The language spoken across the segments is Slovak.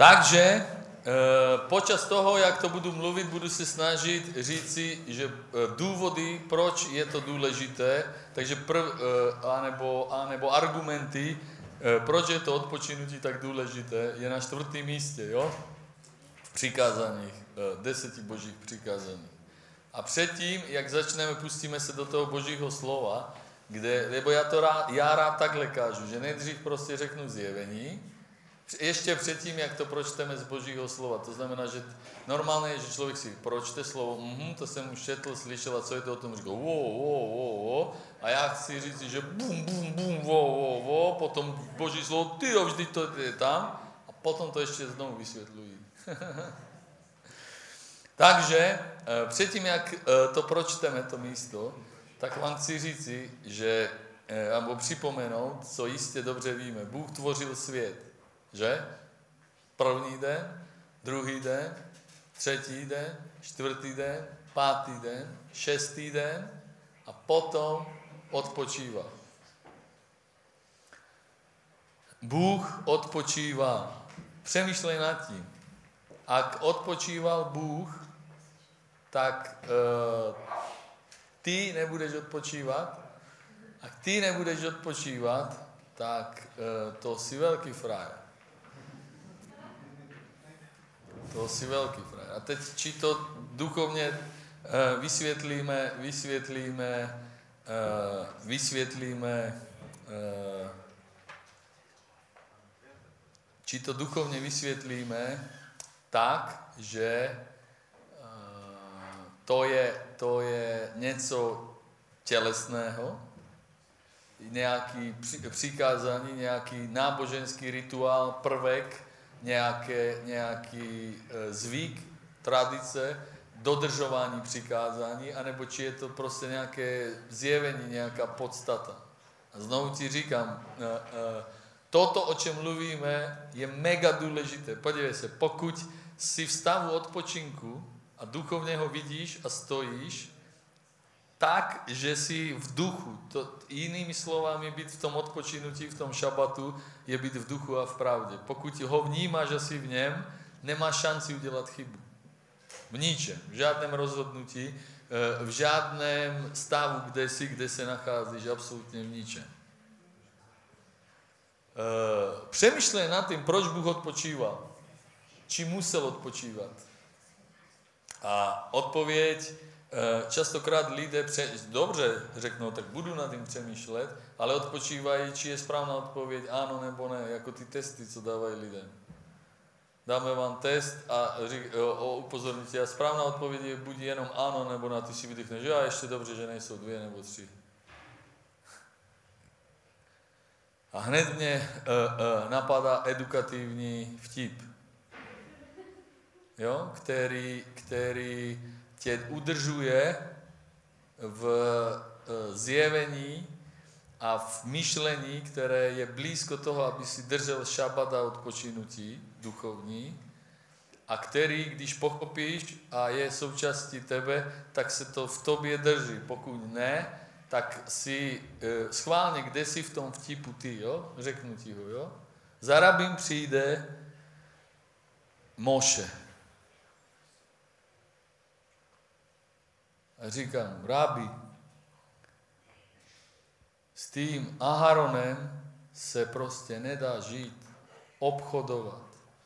Takže e, počas toho, jak to budu mluvit, budu se snažit říci, že e, důvody, proč je to důležité, takže prv, e, anebo, anebo argumenty, e, proč je to odpočinutí tak důležité, je na čtvrtém místě, jo? V přikázaných, e, deseti božích přikázaních. A předtím, jak začneme, pustíme se do toho božího slova, kde, lebo já to rád, já rád takhle kážu, že nejdřív prostě řeknu zjevení, ještě předtím, jak to pročteme z Božího slova. To znamená, že normálně je, že člověk si pročte slovo, mhm, to jsem už četl, slyšel a co je to o tom, říká, wo, wo, wo, wo, a já chci říct, že bum, bum, bum, wo, wo, wo, potom Boží slovo, ty jo, vždy to je tam, a potom to ještě znovu vysvětlují. Takže eh, předtím, jak eh, to pročteme, to místo, tak vám chci říci, že, nebo připomenout, co jistě dobře víme. Bůh tvořil svět, že? První den, druhý den, třetí den, čtvrtý den, pátý den, šestý den a potom odpočívá. Bůh odpočívá. Přemýšlej nad tím. Ak odpočíval Bůh, tak e, ty nebudeš odpočívat. Ak ty nebudeš odpočívat, tak e, to si veľký frajer. To si veľký frajer. A teď, či to duchovne e, vysvětlíme, vysvětlíme, e, vysvětlíme, e, či to duchovne vysvětlíme tak, že to je, to je něco tělesného, nějaký přikázání, nějaký náboženský rituál, prvek, nějaké, nějaký e, zvyk, tradice, dodržování přikázání, anebo či je to prostě nějaké zjevení, nějaká podstata. A znovu ti říkám, e, e, toto, o čem mluvíme, je mega důležité. Podívej se, pokud si v stavu odpočinku a duchovně ho vidíš a stojíš, tak, že si v duchu, to, inými slovami byť v tom odpočinutí, v tom šabatu, je byť v duchu a v pravde. Pokud ho vnímáš a si v něm, nemáš šanci udělat chybu. V ničem, v žádném rozhodnutí, e, v žádném stavu, kde si, kde se nacházíš, absolutně v ničem. E, přemýšlej nad tím, proč Bůh odpočíval. Či musel odpočívat. A odpověď, častokrát lidé pře- dobře řeknou, tak budu nad tím přemýšlet, ale odpočívají, či je správná odpověď ano nebo ne, jako ty testy, co dávají lidem. Dáme vám test a řík, o, o upozornití a správná odpověď je buď jenom ano, nebo na ty si vydechneš, že a ještě dobře, že nejsou dvě nebo tři. A hned mě uh, uh, napadá edukativní vtip, jo? Který, který tě udržuje v e, zjevení a v myšlení, které je blízko toho, aby si držel šabat a odpočinutí duchovní, a který, když pochopíš a je součástí tebe, tak se to v tobě drží. Pokud ne, tak si e, schválně, kde si v tom vtipu ty, jo? Řeknu ti ho, jo? Za rabím přijde Moše. A říkám, rábi, s tým Aharonem se prostě nedá žít, obchodovat.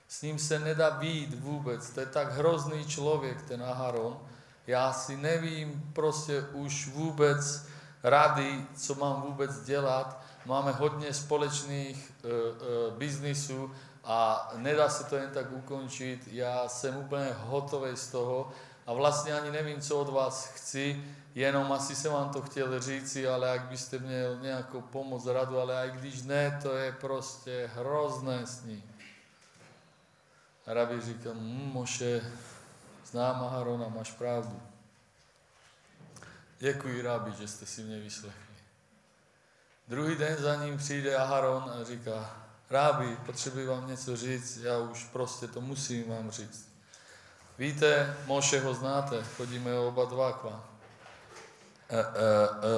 S ním se nedá být vůbec. To je tak hrozný člověk, ten Aharon. Já si nevím prostě už vůbec rady, co mám vůbec dělat. Máme hodně společných e, e, biznisů a nedá se to jen tak ukončit. Já jsem úplně hotový z toho a vlastně ani nevím, co od vás chci, jenom asi jsem vám to chtěl říci, ale jak byste měl nějakou pomoc, radu, ale i když ne, to je prostě hrozné s ním. Rabi říká, hm, Moše, znám Aharona, máš pravdu. Děkuji, rabi, že jste si mě vyslechli. Druhý den za ním přijde Aharon a říká, rábi, potřebuji vám něco říct, já už prostě to musím vám říct. Víte, Mošeho znáte, chodíme oba dva k vám e, e,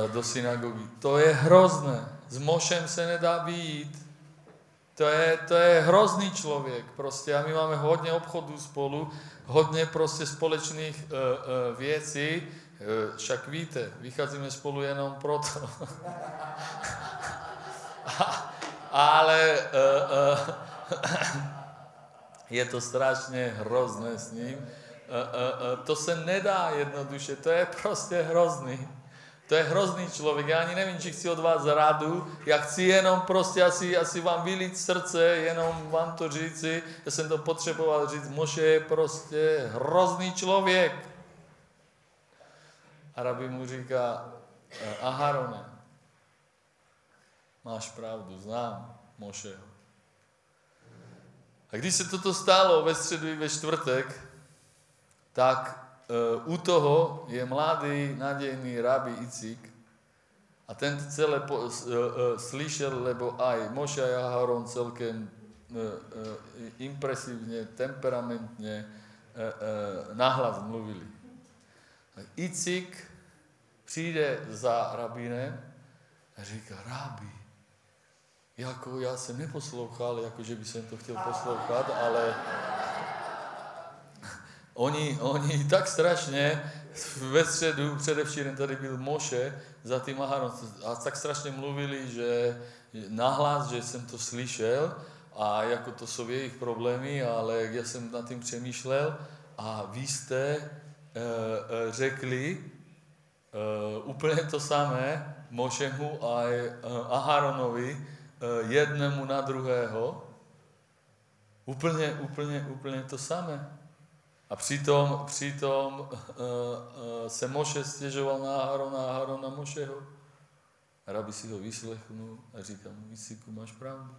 e, do synagogy. To je hrozné. S Mošem se nedá výjít. To je, to je hrozný člověk prostě a my máme hodně obchodů spolu, hodně prostě společných uh, uh, věcí, uh, však víte, vycházíme spolu jenom proto. Ale uh, uh, je to strašně hrozné s ním. Uh, uh, uh, to se nedá jednoduše, to je prostě hrozný. To je hrozný člověk. Já ani nevím, či chci od vás radu. Já chci jenom prostě asi, asi vám vylít srdce, jenom vám to říci. Já jsem to potřeboval říct. Moše je prostě hrozný člověk. A rabi mu říká, Aharone, máš pravdu, znám Mošeho. Když se toto stalo ve středu i ve čtvrtek, tak uh, u toho je mladý, nadejný rabi Icik a ten celé po, uh, uh, slyšel, lebo aj Moša a Aharon celkem uh, uh, impresívne, temperamentne uh, uh, nahlas mluvili. Icik přijde za rabínem a říká, rabi, jako já jsem neposlouchal, jako že by jsem to chtěl poslouchat, ale oni, oni tak strašně ve středu, předevčírem tady byl Moše za tým Aharon a tak strašně mluvili, že nahlas, že jsem to slyšel a jako to jsou jejich problémy, ale já jsem nad tím přemýšlel a vy jste e, e, řekli e, úplně to samé Mošemu a Aharonovi jednému na druhého. Úplně, úplně, úplně to samé. A přitom, přitom uh, uh, se Moše stěžoval na Aharona Aharon na Mošeho. Rabi si ho vyslechnul a říká mu, Vysiku, máš pravdu.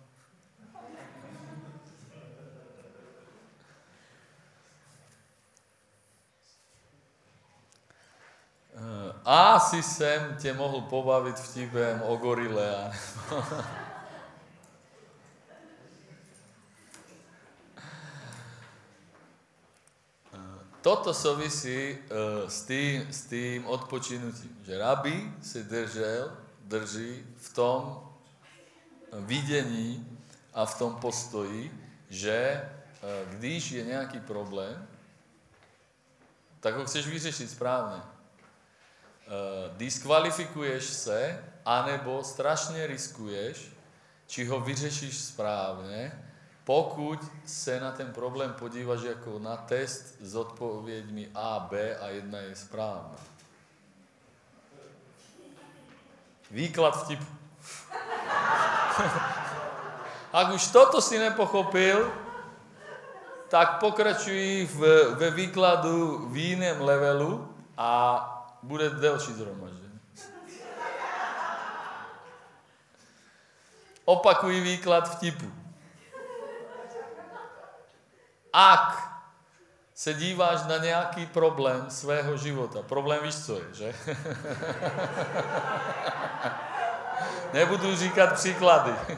Uh, asi jsem tě mohl pobavit vtipem o gorile. Toto souvisí uh, s, tým, s tým odpočinutím, že rabi se držel, drží v tom vidění a v tom postoji, že uh, když je nějaký problém, tak ho chceš vyřešit správně. Uh, diskvalifikuješ se, anebo strašně riskuješ, či ho vyřešíš správně, pokud se na ten problém podíváš jako na test s odpověďmi A, B a jedna je správná. Výklad vtipu. Ak už toto si nepochopil, tak pokračuj v, ve výkladu v jiném levelu a bude delší zhromaždění. Opakuj výklad vtipu. Ak se díváš na nějaký problém svého života, problém víš, co je, že? Nebudu říkat příklady.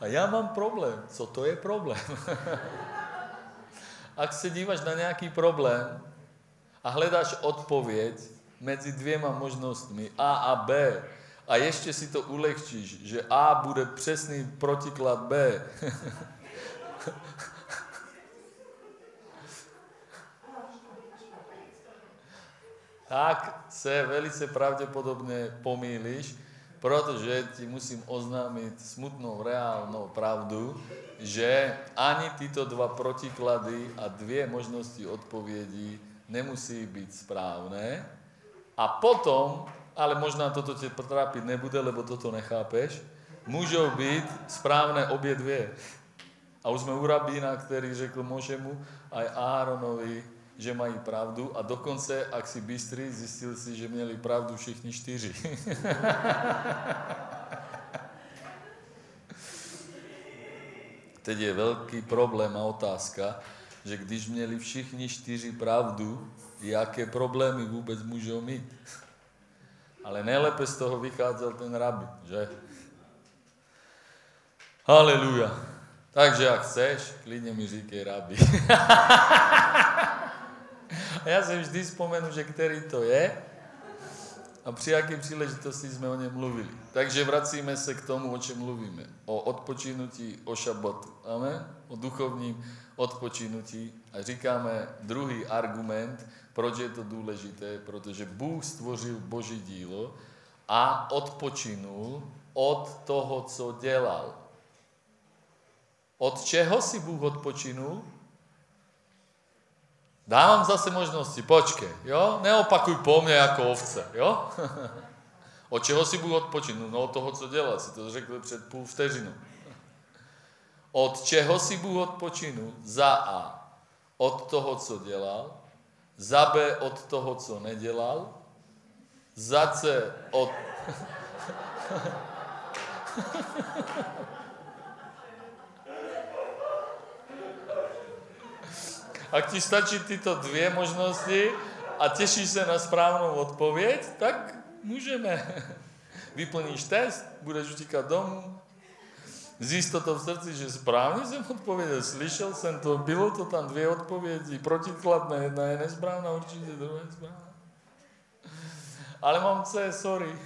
A já mám problém. Co to je problém? Ak se díváš na nějaký problém a hledáš odpověď mezi dvěma možnostmi A a B, a ještě si to ulehčíš, že A bude přesný protiklad B. tak se velice pravděpodobně pomíliš, protože ti musím oznámit smutnou reálnou pravdu, že ani tyto dva protiklady a dvě možnosti odpovědí nemusí být správné. A potom ale možná toto tě trápit nebude, lebo toto nechápeš, můžou být správné obě dvě. A už jsme u rabína, který řekl Mošemu a Áronovi, že mají pravdu a dokonce, ak si bystrý, zjistil si, že měli pravdu všichni čtyři. Teď je velký problém a otázka, že když měli všichni čtyři pravdu, jaké problémy vůbec můžou mít. Ale nejlépe z toho vycházel ten rabi, že? Haleluja. Takže ak chceš, klidně mi říkej rabi. A já si vždy vzpomenu, že který to je. a při jaké příležitosti jsme o něm mluvili. Takže vracíme se k tomu, o čem mluvíme. O odpočinutí, o šabatu. Amen? O duchovním odpočinutí. A říkáme druhý argument, proč je to důležité, protože Bůh stvořil Boží dílo a odpočinul od toho, co dělal. Od čeho si Bůh odpočinul? Dávám zase možnosti, počkej, jo? Neopakuj po mne jako ovce, jo? od čeho si Bůh odpočinul? No od toho, co dělal, si to řekl před půl vteřinou. Od čeho si Bůh odpočinul? Za A. Od toho, co dělal. Za B. Od toho, co nedělal. Za C. Od... Ak ti stačí tyto dvě možnosti a tešíš se na správnou odpověď, tak můžeme. Vyplníš test, budeš utíkat domů, s jistotou v srdci, že správně jsem odpověděl, slyšel jsem to, bylo to tam dvě odpovědi, protikladné, jedna je nesprávná, určitě druhá je správná. Ale mám C, sorry.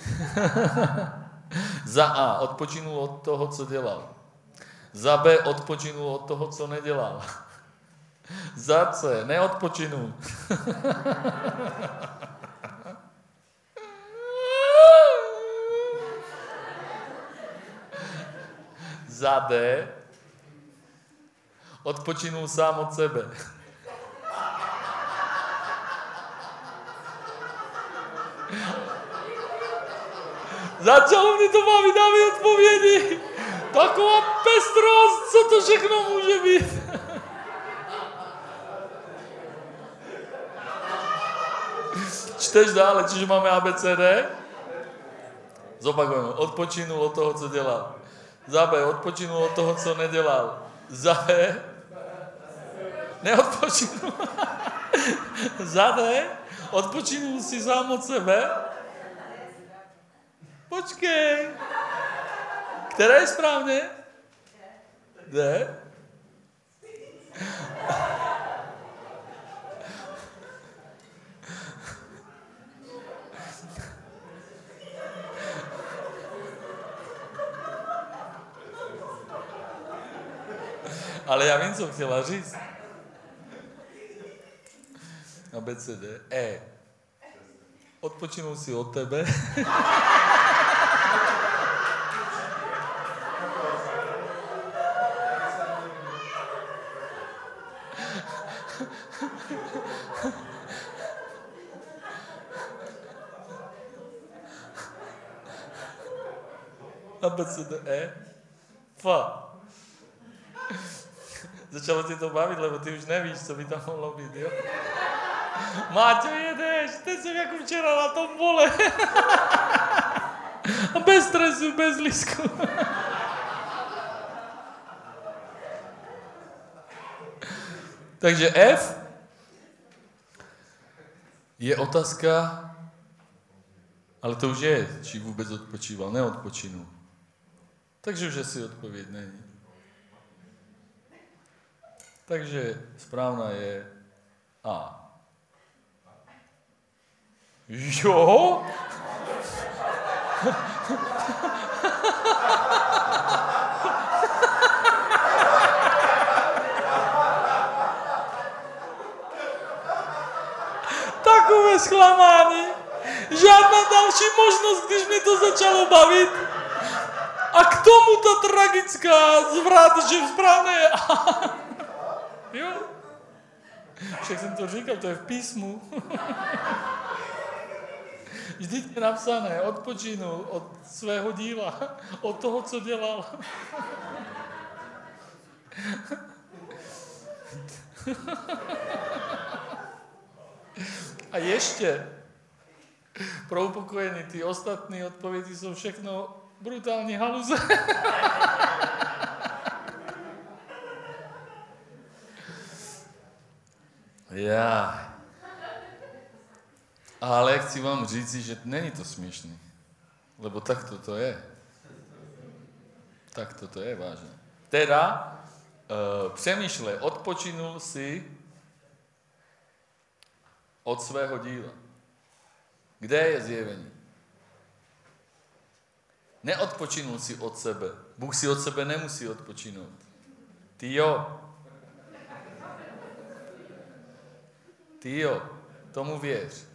Za A, odpočinul od toho, co dělal. Za B, odpočinul od toho, co nedělal. Za C, neodpočinul. Za odpočinul sám od sebe. Začalo mi to bavit, dámy odpovědi. Taková pestrost, co to všechno může být. Čteš dále, čiže máme ABCD? Zopakujeme. Odpočinul od toho, co dělal. Za B. Odpočinul od toho, co nedělal. Za B. Neodpočinul. Za D. Odpočinul si sám od sebe. Počkej. Které je správně? D. Ale já vím, co chtěla říct. ABCD. E. Odpočinul si od tebe. ABCD E. F. Začalo ti to bavit, lebo ty už nevíš, co by tam mohlo být, jo? Máťo, jedeš, teď jsem jako včera na tom vole. A bez stresu, bez lísku. Takže F je otázka, ale to už je, či vůbec odpočíval, neodpočinul. Takže už asi odpověď není. Takže správna je A. Jo? Takové zklamání. Žádná další možnost, když mi to začalo bavit. A k tomu ta tragická zvrat, že správné je. Jo. Však jsem to říkal, to je v písmu. Vždyť je napsané, odpočinul od svého díla, od toho, co dělal. A ještě, pro upokojení, ty ostatní odpovědi jsou všechno brutální haluze. Já. Ale chci vám říci, že není to směšný. Lebo takto to je. Takto to je vážně. Teda, uh, přemýšlej, odpočinul si od svého díla. Kde je zjevení? Neodpočinul si od sebe. Bůh si od sebe nemusí odpočinout. Ty jo. Ty jo. Tomu věř.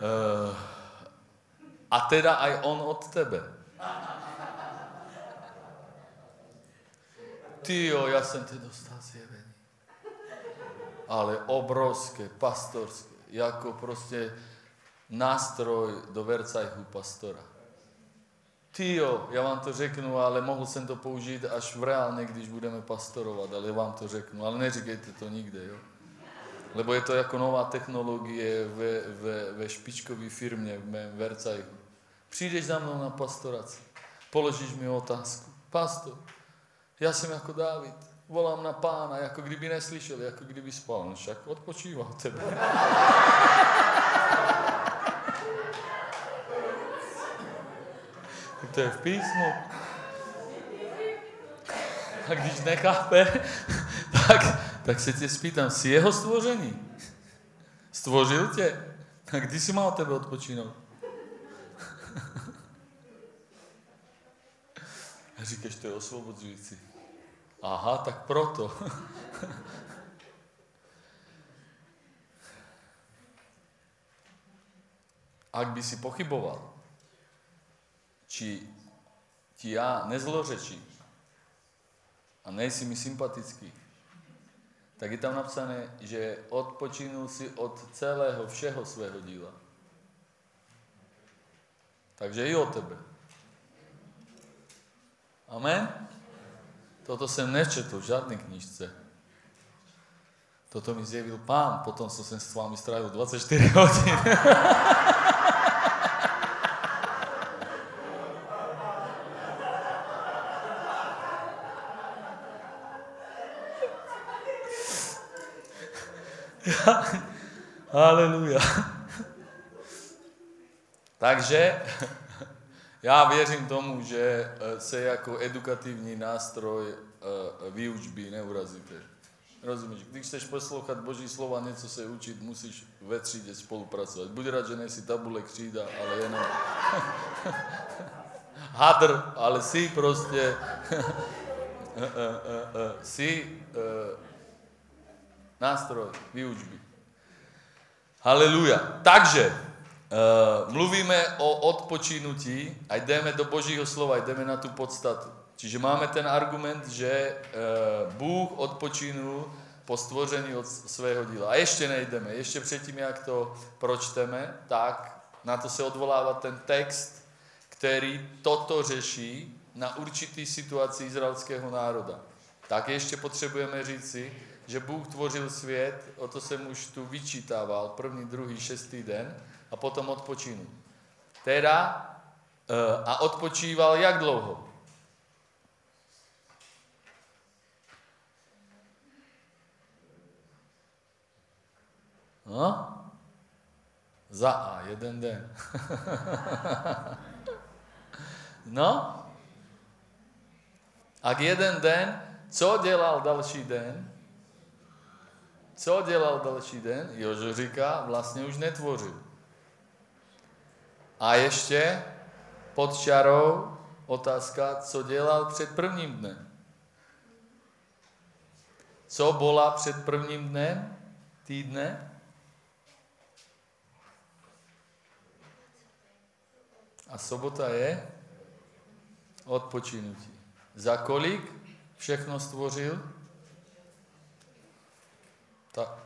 Uh, a teda aj on od tebe. Ty jo, ja som te dostal zjevení. Ale obrovské, pastorské, jako prostě nástroj do vercajchu pastora. Ty jo, já vám to řeknu, ale mohl jsem to použít až v reálně, když budeme pastorovat, ale vám to řeknu. Ale neříkejte to nikde, jo. Lebo je to jako nová technologie ve, ve, ve špičkové firmě v mém vercajchu. Přijdeš za mnou na pastoraci, položíš mi otázku. Pastor, já jsem jako Dávid, volám na pána, jako kdyby neslyšel, jako kdyby spal. No však odpočíval tebe. to je v písmu. A když nechápe, tak, tak se tě spýtam, si jeho stvoření? Stvořil tě? A kdy si mal tebe odpočinout? A říkáš, to je osvobodzující. Aha, tak proto. Ak by si pochyboval, či ti ja nezlořečím a nejsi mi sympatický, tak je tam napsané, že odpočinul si od celého, všeho svého díla. Takže i o tebe. Amen? Toto jsem nečetl v žádnej knižce. Toto mi zjevil pán, potom som sem s vami strávil 24 hodín. Aleluja. Takže já věřím tomu, že se jako edukativní nástroj výučby neurazíte. Rozumíš? Když chceš poslouchat Boží slova, něco se učit, musíš ve třídě spolupracovat. Buď rád, že nejsi tabule křída, ale jenom hadr, ale si prostě si nástroj výučby. Haleluja. Takže uh, mluvíme o odpočinutí a jdeme do Božího slova, jdeme na tu podstatu. Čiže máme ten argument, že uh, Bůh odpočinul po stvoření od svého díla. A ještě nejdeme, ještě předtím, jak to pročteme, tak na to se odvolává ten text, který toto řeší na určitý situaci izraelského národa. Tak ještě potřebujeme říci, že Bůh tvořil svět, o to jsem už tu vyčítával, první, druhý, šestý den a potom odpočinul. Teda uh, a odpočíval jak dlouho? No? Za A, jeden den. no? Ak jeden den, co dělal další den? Co dělal další den? Jožo říká, vlastně už netvořil. A ještě pod čarou otázka, co dělal před prvním dnem. Co byla před prvním dnem týdne? A sobota je odpočinutí. Za kolik všechno stvořil? Ta,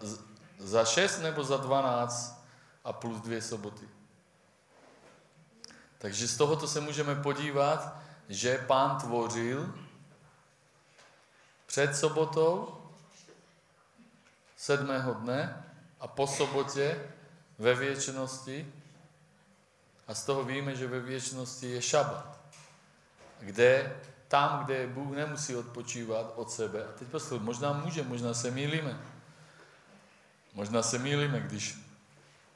za 6 nebo za 12 a plus dvě soboty. Takže z tohoto se můžeme podívat, že pán tvořil před sobotou sedmého dne a po sobotě ve věčnosti. A z toho víme, že ve věčnosti je šabat, kde tam, kde Bůh nemusí odpočívat od sebe. A teď poslouch, možná může, možná se mýlíme. Možná se mýlíme, když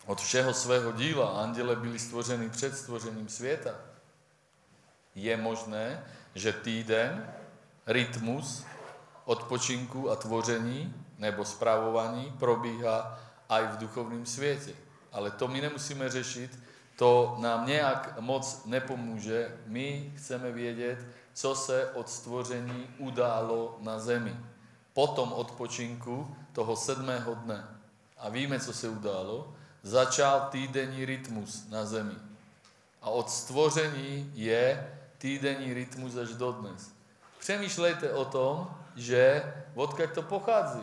od všeho svého díla anděle byli stvořeni před stvořením světa. Je možné, že týden, rytmus odpočinku a tvoření nebo správování probíhá aj v duchovním světě. Ale to my nemusíme řešit, to nám nejak moc nepomůže. My chceme vědět, co se od stvoření událo na zemi. Po tom odpočinku toho sedmého dne. A víme, co se událo. Začal týdenní rytmus na zemi. A od stvoření je týdenní rytmus až dodnes. Přemýšlejte o tom, že odkiaľ to pochádza,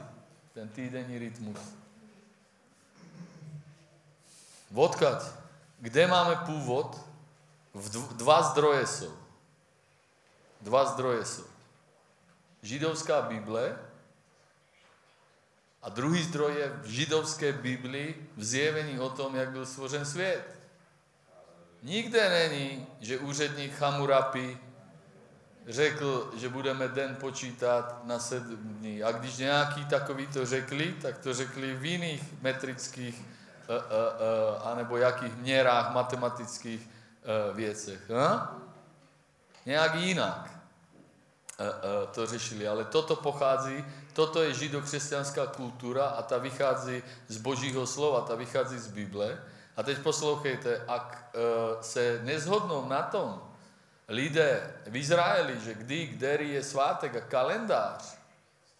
ten týdenní rytmus. Odkiaľ? Kde máme původ? Dva zdroje sú. Dva zdroje sú. Židovská Bible a druhý zdroj je v židovské Biblii v zjevení o tom, jak byl stvořen svět. Nikde není, že úředník Chamurapi řekl, že budeme den počítat na sedm dní. A když nějaký takový to řekli, tak to řekli v jiných metrických uh, uh, uh, anebo jakých měrách matematických věcech. Ha? Nějak jinak to řešili. Ale toto pochází, toto je židokřesťanská kultura a ta vychází z Božího slova, ta vychází z Bible. A teď poslouchejte, ak uh, se nezhodnou na tom, lidé v Izraeli, že kdy, který je svátek a kalendář,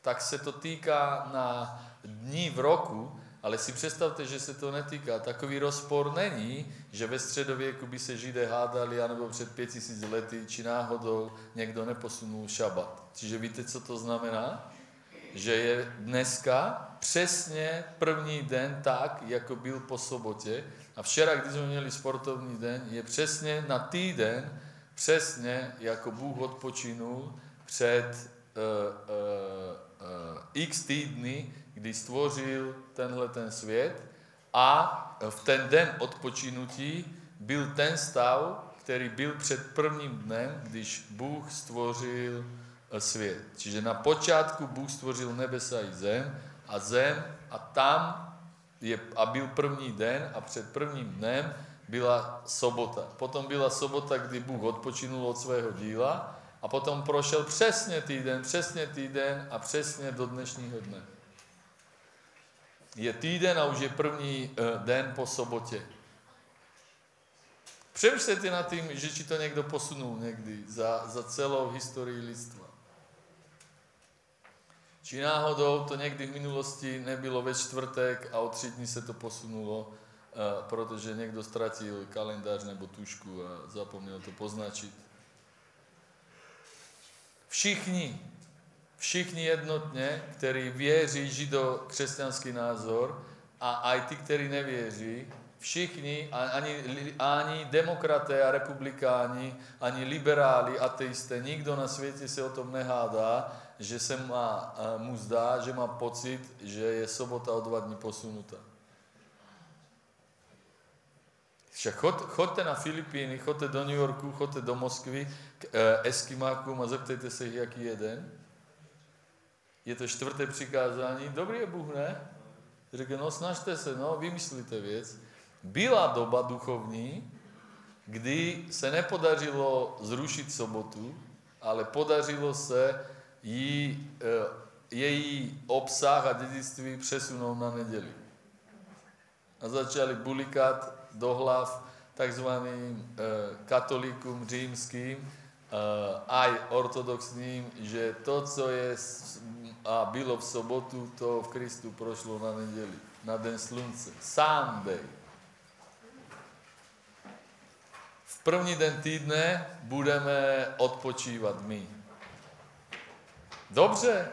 tak se to týká na dní v roku, ale si představte, že se to netýká. Takový rozpor není, že ve středověku by se Židé hádali, anebo před 5000 lety, či náhodou někdo neposunul šabat. Čiže víte, co to znamená? Že je dneska přesně první den tak, jako byl po sobotě. A včera, když jsme měli sportovní den, je přesně na týden, přesně jako Bůh odpočinul před uh, uh, uh, x týdny, kdy stvořil tenhle ten svět a v ten den odpočinutí byl ten stav, který byl před prvním dnem, když Bůh stvořil svět. Čiže na počátku Bůh stvořil nebesa i zem a zem a tam je, a byl první den a před prvním dnem byla sobota. Potom byla sobota, kdy Bůh odpočinul od svého díla a potom prošel přesně týden, přesně týden a přesně do dnešního dne. Je týden a už je první uh, den po sobotě. Přemýšlejte nad tým, že či to někdo posunul někdy za, za celou historii lidstva. Či náhodou to někdy v minulosti nebylo ve čtvrtek a o tři dny se to posunulo protože někdo ztratil kalendář nebo tušku a zapomněl to poznačit. Všichni, všichni jednotně, kteří věří žido křesťanský názor a aj ty, kteří nevěří, všichni, ani, ani demokraté a republikáni, ani liberáli, ateisté, nikdo na světě se o tom nehádá, že se má, mu zdá, že má pocit, že je sobota o dva dní posunutá. Však chod, chodte na Filipíny, chodte do New Yorku, chodte do Moskvy k e, Eskimákům a zeptejte se jich, jaký je den. Je to čtvrté přikázání. Dobrý je Bůh, ne? Řekne, no snažte se, no, vymyslíte věc. Byla doba duchovní, kdy se nepodařilo zrušit sobotu, ale podařilo se jí, e, její obsah a dědictví přesunout na neděli. A začali bulikat do hlav tzv. katolíkům římským, aj ortodoxným, že to, co je a bylo v sobotu, to v Kristu prošlo na neděli, na den slunce. Sunday. V první den týdne budeme odpočívat my. Dobře,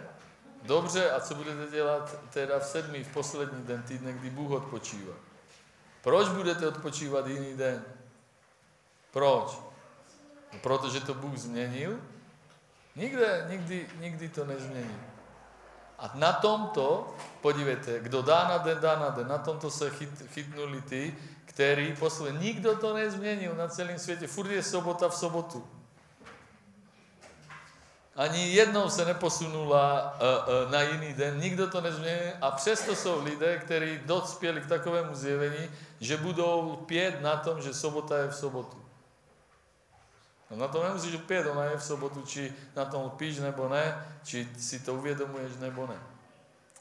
dobře, a co budete dělat teda v sedmý, v poslední den týdne, kdy Bůh odpočívá? Proč budete odpočívat jiný den? Proč? No, protože to Bůh změnil? Nikde, nikdy, nikdy to nezměnil. A na tomto, podívejte, kdo dá na den, dá na den. Na tomto se chyt, chytnuli ty, který posledně, nikdo to nezměnil na celém světě. Furt je sobota v sobotu. Ani jednou se neposunula uh, uh, na jiný den, nikdo to nezměnil a přesto jsou lidé, kteří dospěli k takovému zjevení, že budou pět na tom, že sobota je v sobotu. No na to nemusíš pět, ona je v sobotu, či na tom píš nebo ne, či si to uvědomuješ nebo ne.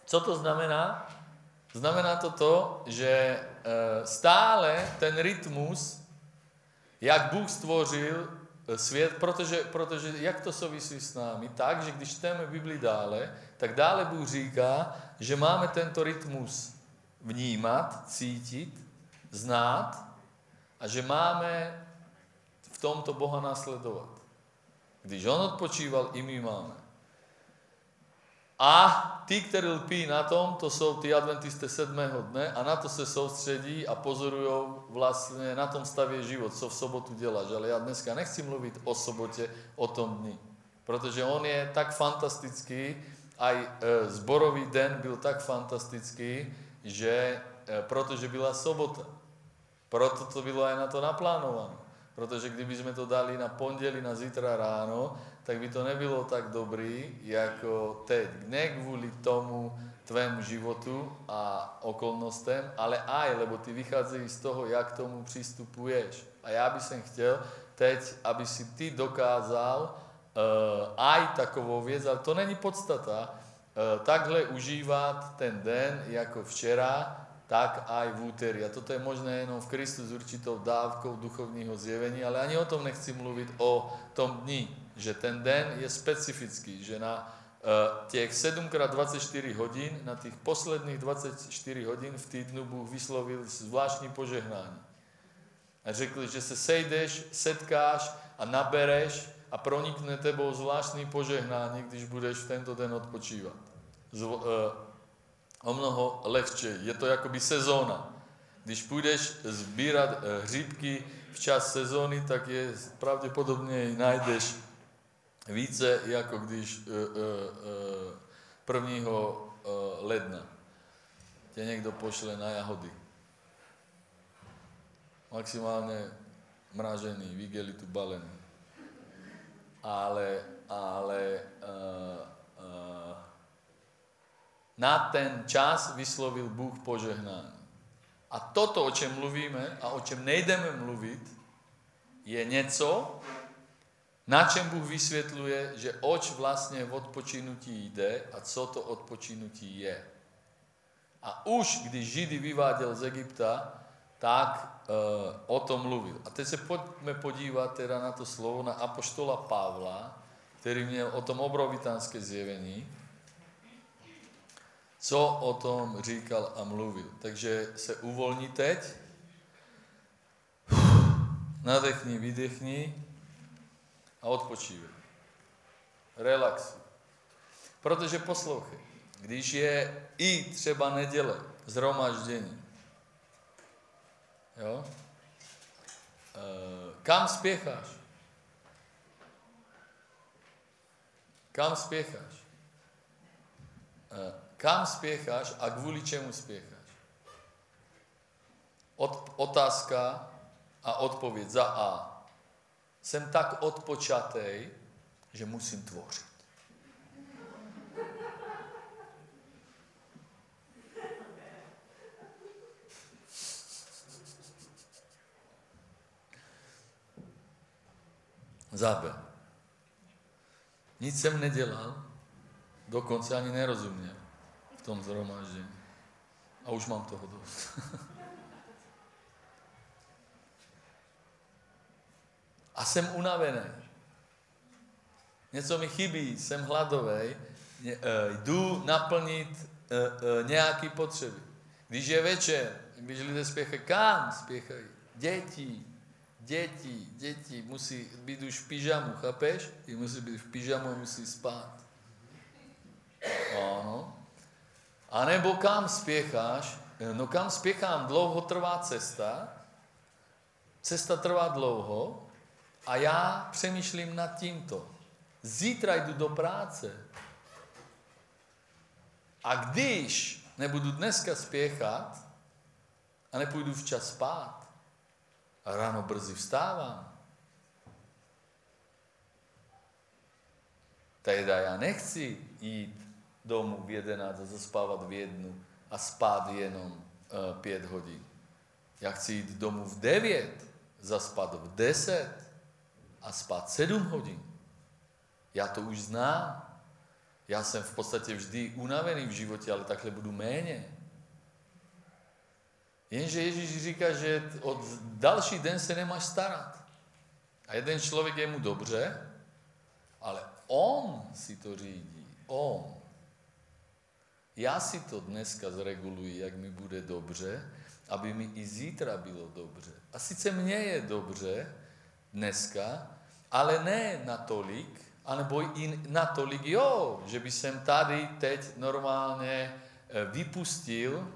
Co to znamená? Znamená to to, že uh, stále ten rytmus jak Bůh stvořil svět, protože, protože jak to souvisí s námi? Tak, že když čteme Bibli dále, tak dále Bůh říká, že máme tento rytmus vnímat, cítit, znát a že máme v tomto Boha následovat. Když on odpočíval, i my máme. A tí, ktorí lpí na tom, to sú tí adventisté sedmého dne a na to sa soustředí a pozorujú vlastne, na tom stavie život, co v sobotu děláš. Ale ja dneska nechci mluviť o sobote, o tom dni. Protože on je tak fantastický, aj e, zborový den byl tak fantastický, že e, protože byla sobota. Proto to bylo aj na to naplánované. Protože kdyby sme to dali na pondeli, na zítra ráno, tak by to nebylo tak dobrý, jako teď. Ne kvůli tomu tvému životu a okolnostem, ale aj, lebo ty vychádzají z toho, jak tomu přistupuješ. A já bych sem chtěl teď, aby si ty dokázal uh, aj takovou věc, ale to není podstata, uh, takhle užívat ten den jako včera, tak aj v úterý. A toto je možné jenom v Kristu s určitou dávkou duchovního zjevení, ale ani o tom nechci mluvit o tom dni, že ten den je specifický, že na uh, těch 7x24 hodin, na těch posledních 24 hodin v týdnu Bůh vyslovil zvláštní požehnání. A řekl, že se sejdeš, setkáš a nabereš a pronikne tebou zvláštní požehnání, když budeš v tento den odpočívat. Zv, uh, o mnoho lehčej. Je to jakoby sezóna. Když půjdeš sbírat eh, hříbky v čas sezóny, tak je pravděpodobně najdeš více, jako když 1. Eh, eh, ledna tě někdo pošle na jahody. Maximálně mražený, vigelitu balený. Ale, ale na ten čas vyslovil Bůh požehnání. A toto, o čem mluvíme a o čem nejdeme mluvit, je něco, na čem Bůh vysvětluje, že oč vlastně v odpočinutí jde a co to odpočinutí je. A už když Židy vyváděl z Egypta, tak e, o tom mluvil. A teď se pojďme podívat teda na to slovo na apoštola Pavla, který měl o tom obrovitánské zjevení co o tom říkal a mluvil. Takže se uvolní teď. Nadechni, vydechni a odpočívej. Relaxuj. Protože poslouchej, když je i třeba neděle, zhromaždění, jo? E, kam spěcháš? Kam spěcháš? E, kam spěcháš a kvůli čemu spěcháš? Od, otázka a odpověď za A. Jsem tak odpočatý, že musím tvořit. B. Nic jsem nedělal, dokonce ani nerozuměl v tom zhromaždení. A už mám toho dost. a jsem unavený. Něco mi chybí, jsem hladový, eh, jdu naplnit eh, eh, nějaké potřeby. Když je večer, když lidé spěchají, kam spěchají? Děti, děti, děti musí být už v pyžamu, chápeš? I musí být v pyžamu musí spát. Ano. A nebo kam spěcháš? No kam spěchám, dlouho trvá cesta, cesta trvá dlouho a já přemýšlím nad tímto. Zítra jdu do práce. A když nebudu dneska spěchat a nepůjdu včas spát a ráno brzy vstávám, teda já nechci jít domů v 11 a zaspávat v jednu a spát jenom uh, pět hodin. Já chci jít domů v 9, zaspat v 10 a spát 7 hodin. Já to už znám. Já jsem v podstatě vždy unavený v životě, ale takhle budu méně. Jenže Ježíš říká, že od další den se nemáš starat. A jeden člověk je mu dobře, ale on si to řídí. On. Já si to dneska zreguluji, jak mi bude dobře, aby mi i zítra bylo dobře. A sice mně je dobře dneska, ale ne natolik, anebo i natolik, jo, že by jsem tady teď normálně eh, vypustil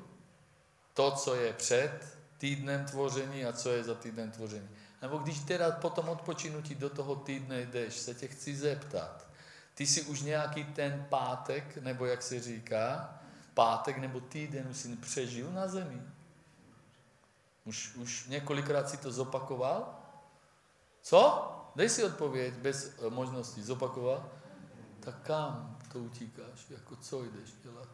to, co je před týdnem tvoření a co je za týdnem tvoření. Nebo když teda po tom odpočinutí do toho týdne jdeš, se tě chci zeptat, ty si už nějaký ten pátek, nebo jak se říká, pátek nebo týden už si přežil na zemi? Už, už několikrát si to zopakoval? Co? Dej si odpověď bez eh, možnosti. Zopakoval? Tak kam to utíkáš? Jako co jdeš dělat?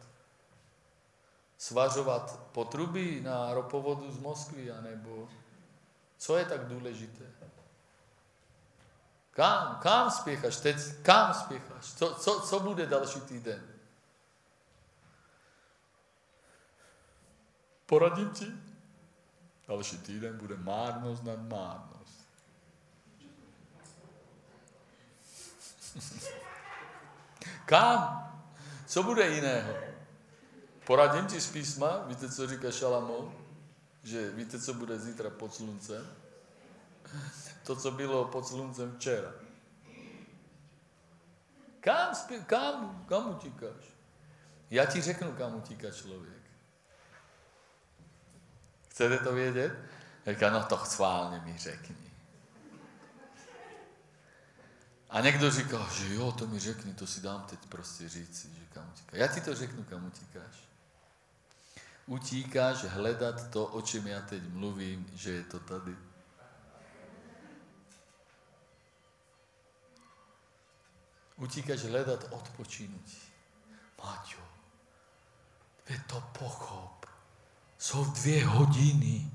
Svažovat potruby na ropovodu z Moskvy, anebo co je tak důležité? Kam? Kam spěcháš? Teď kam spěcháš? Co, co, co bude další týden? Poradím ti? Další týden bude márnost nad márnost. Kam? Co bude jiného? Poradím ti z písma, víte, co říká Šalamón? Že víte, co bude zítra pod sluncem? To, co bylo pod sluncem včera. Kam, spí, kam, kam utíkáš? Já ti řeknu, kam utíká člověk. Chcete to vědět? Říká, no to chválně mi řekni. A někdo říká, že jo, to mi řekni, to si dám teď prostě říct, že kam utíkáš. Já ti to řeknu, kam utíkáš. Utíkáš hledat to, o čem já teď mluvím, že je to tady. Utíkáš hledat odpočinutí. Máťo, je to pochop. Jsou dvě hodiny.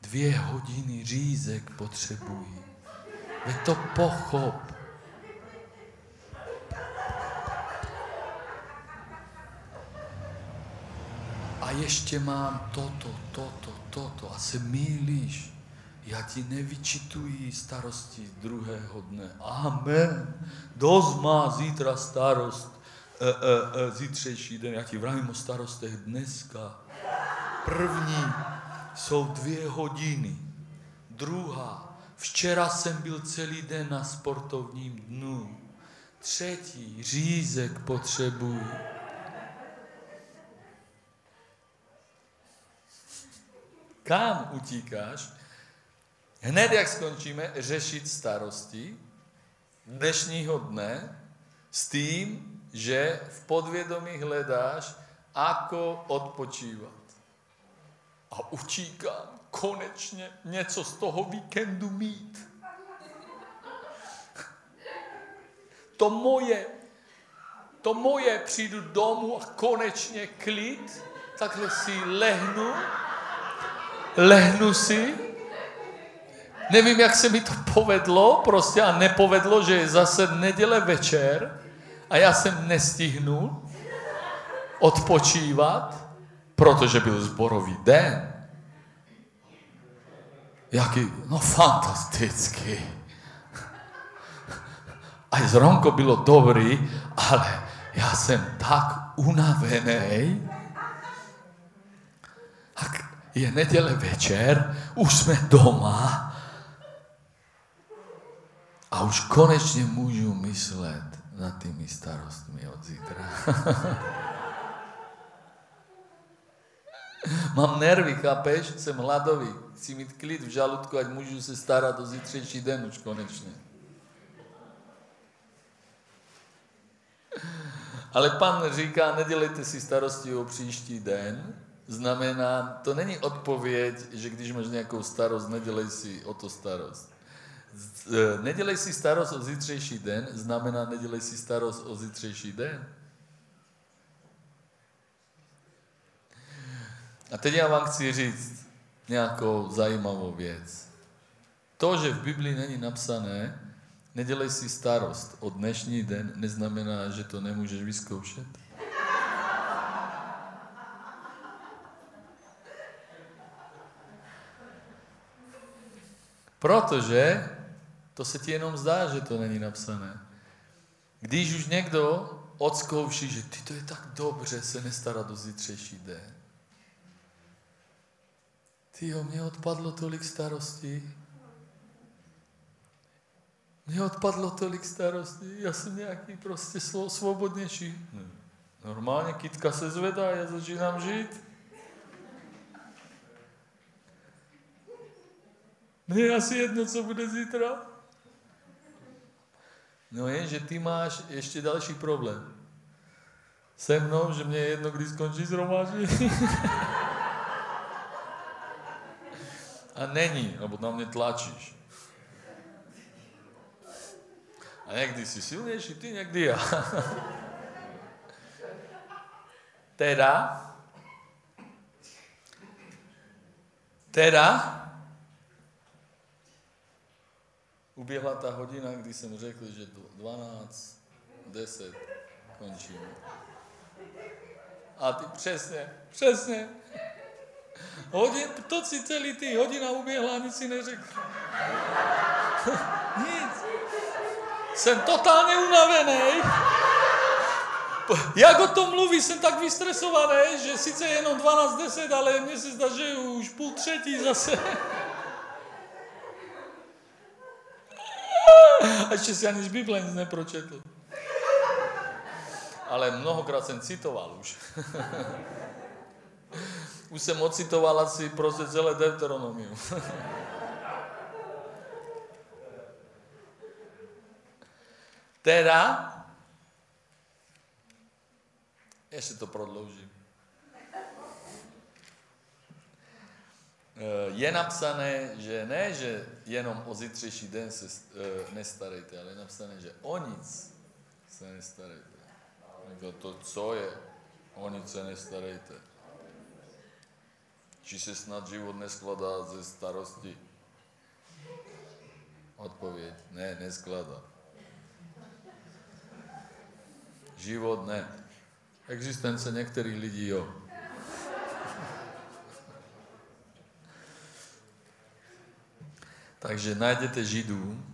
Dvě hodiny řízek potřebují. Je to pochop. A ještě mám toto, toto, toto a se mýlíš. Já ti nevyčituji starosti druhého dne. Amen. Dost má zítra starost, e, e, e, zítřejší den. Já ti vravím o starostech dneska. První jsou dvě hodiny. Druhá, včera jsem byl celý den na sportovním dnu. Třetí, řízek potřebuji. Kam utíkáš? Hned, jak skončíme, řešit starosti dnešního dne s tím, že v podvědomí hledáš, ako odpočívat. A utíkám konečně něco z toho víkendu mít. To moje, to moje, přijdu domů a konečně klid, takhle si lehnu, lehnu si, nevím, jak se mi to povedlo, prostě a nepovedlo, že je zase neděle večer a já jsem nestihnul odpočívat, protože byl zborový den. Jaký, no fantastický. A zronko bylo dobrý, ale já jsem tak unavený. A je neděle večer, už jsme doma a už konečně můžu myslet nad tými starostmi od zítra. Mám nervy, chápeš? Jsem hladový. Chci mít klid v žaludku, ať můžu se starat o zítřejší den už konečně. Ale pan říká, nedělejte si starosti o příští den. Znamená, to není odpověď, že když máš nějakou starost, nedělej si o to starost. E, nedělej si starost o zítřejší den, znamená, nedělej si starost o zítřejší den. A teď já vám chci říct nějakou zajímavou věc. To, že v Biblii není napsané, nedělej si starost o dnešní den, neznamená, že to nemůžeš vyzkoušet. Protože To se ti jenom zdá, že to není napsané. Když už někdo odzkouší, že ty to je tak dobře se nestarat do zítřejší den. Ty jo, mě odpadlo tolik starostí. Mně odpadlo tolik starostí, já jsem nějaký prostě svobodnější. Normálně kytka se zvedá, já začínám žít. Mně je asi jedno, co bude zítra. No je, že ty máš ještě další problém. Se mnou, že mě je jedno, kdy skončí zhromáždění. A není, lebo na mě tlačíš. A někdy si silnější ty, někdy já. teda, teda, uběhla ta hodina, kdy jsem řekl, že 12, 10 končíme. A ty přesně, přesně. Hodin, to si celý ty, hodina uběhla, nic si neřekl. nic. Jsem totálně unavený. Jak o tom mluví, jsem tak vystresovaný, že sice jenom 12.10, ale mně se zdá, že už půl třetí zase. A ještě si ani z Bible nic nepročetl. Ale mnohokrát jsem citoval už. už jsem ocitoval asi prostě celé Deuteronomium. teda, ještě to prodloužím. Eh, je napsané, že ne, že jenom o zítřejší den se uh, nestarejte, ale je napsané, že o nic se nestarejte. To co je? O nic se nestarejte. Či se snad život neskladá ze starosti? Odpověď, ne, neskladá. Život ne. Existence některých lidí jo. Takže najdete Židů,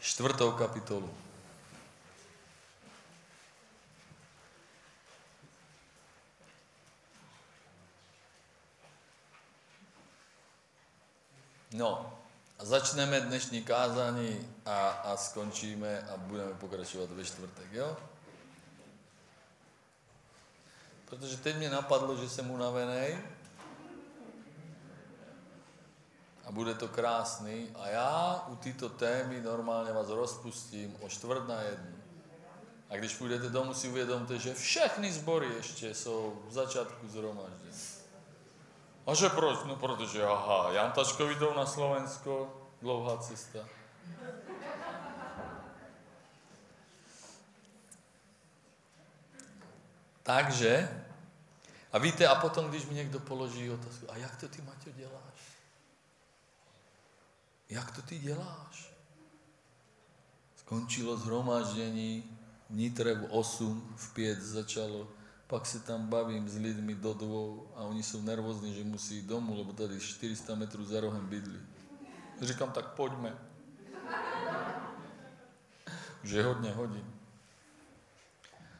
čtvrtou kapitolu. No, začneme dnešní kázání a, a skončíme a budeme pokračovat ve čtvrtek, jo? Protože teď mě napadlo, že jsem unavený a bude to krásný a já u této témy normálně vás rozpustím o čtvrt na jednu. A když půjdete domů, si uvědomte, že všechny sbory ještě jsou v začátku zhromaždění. A že proč? No protože, aha, Jan Taškovi jdou na Slovensko, dlouhá cesta. Takže, a víte, a potom, když mi někdo položí otázku, a jak to ty, Maťo, děláš? Jak to ty děláš? Skončilo zhromaždění, v Nitre v 8, v 5 začalo, pak se tam bavím s lidmi do dvou a oni jsou nervózní, že musí jít domů, lebo tady 400 metrů za rohem bydlí. Říkám, tak pojďme. Už je hodně hodin.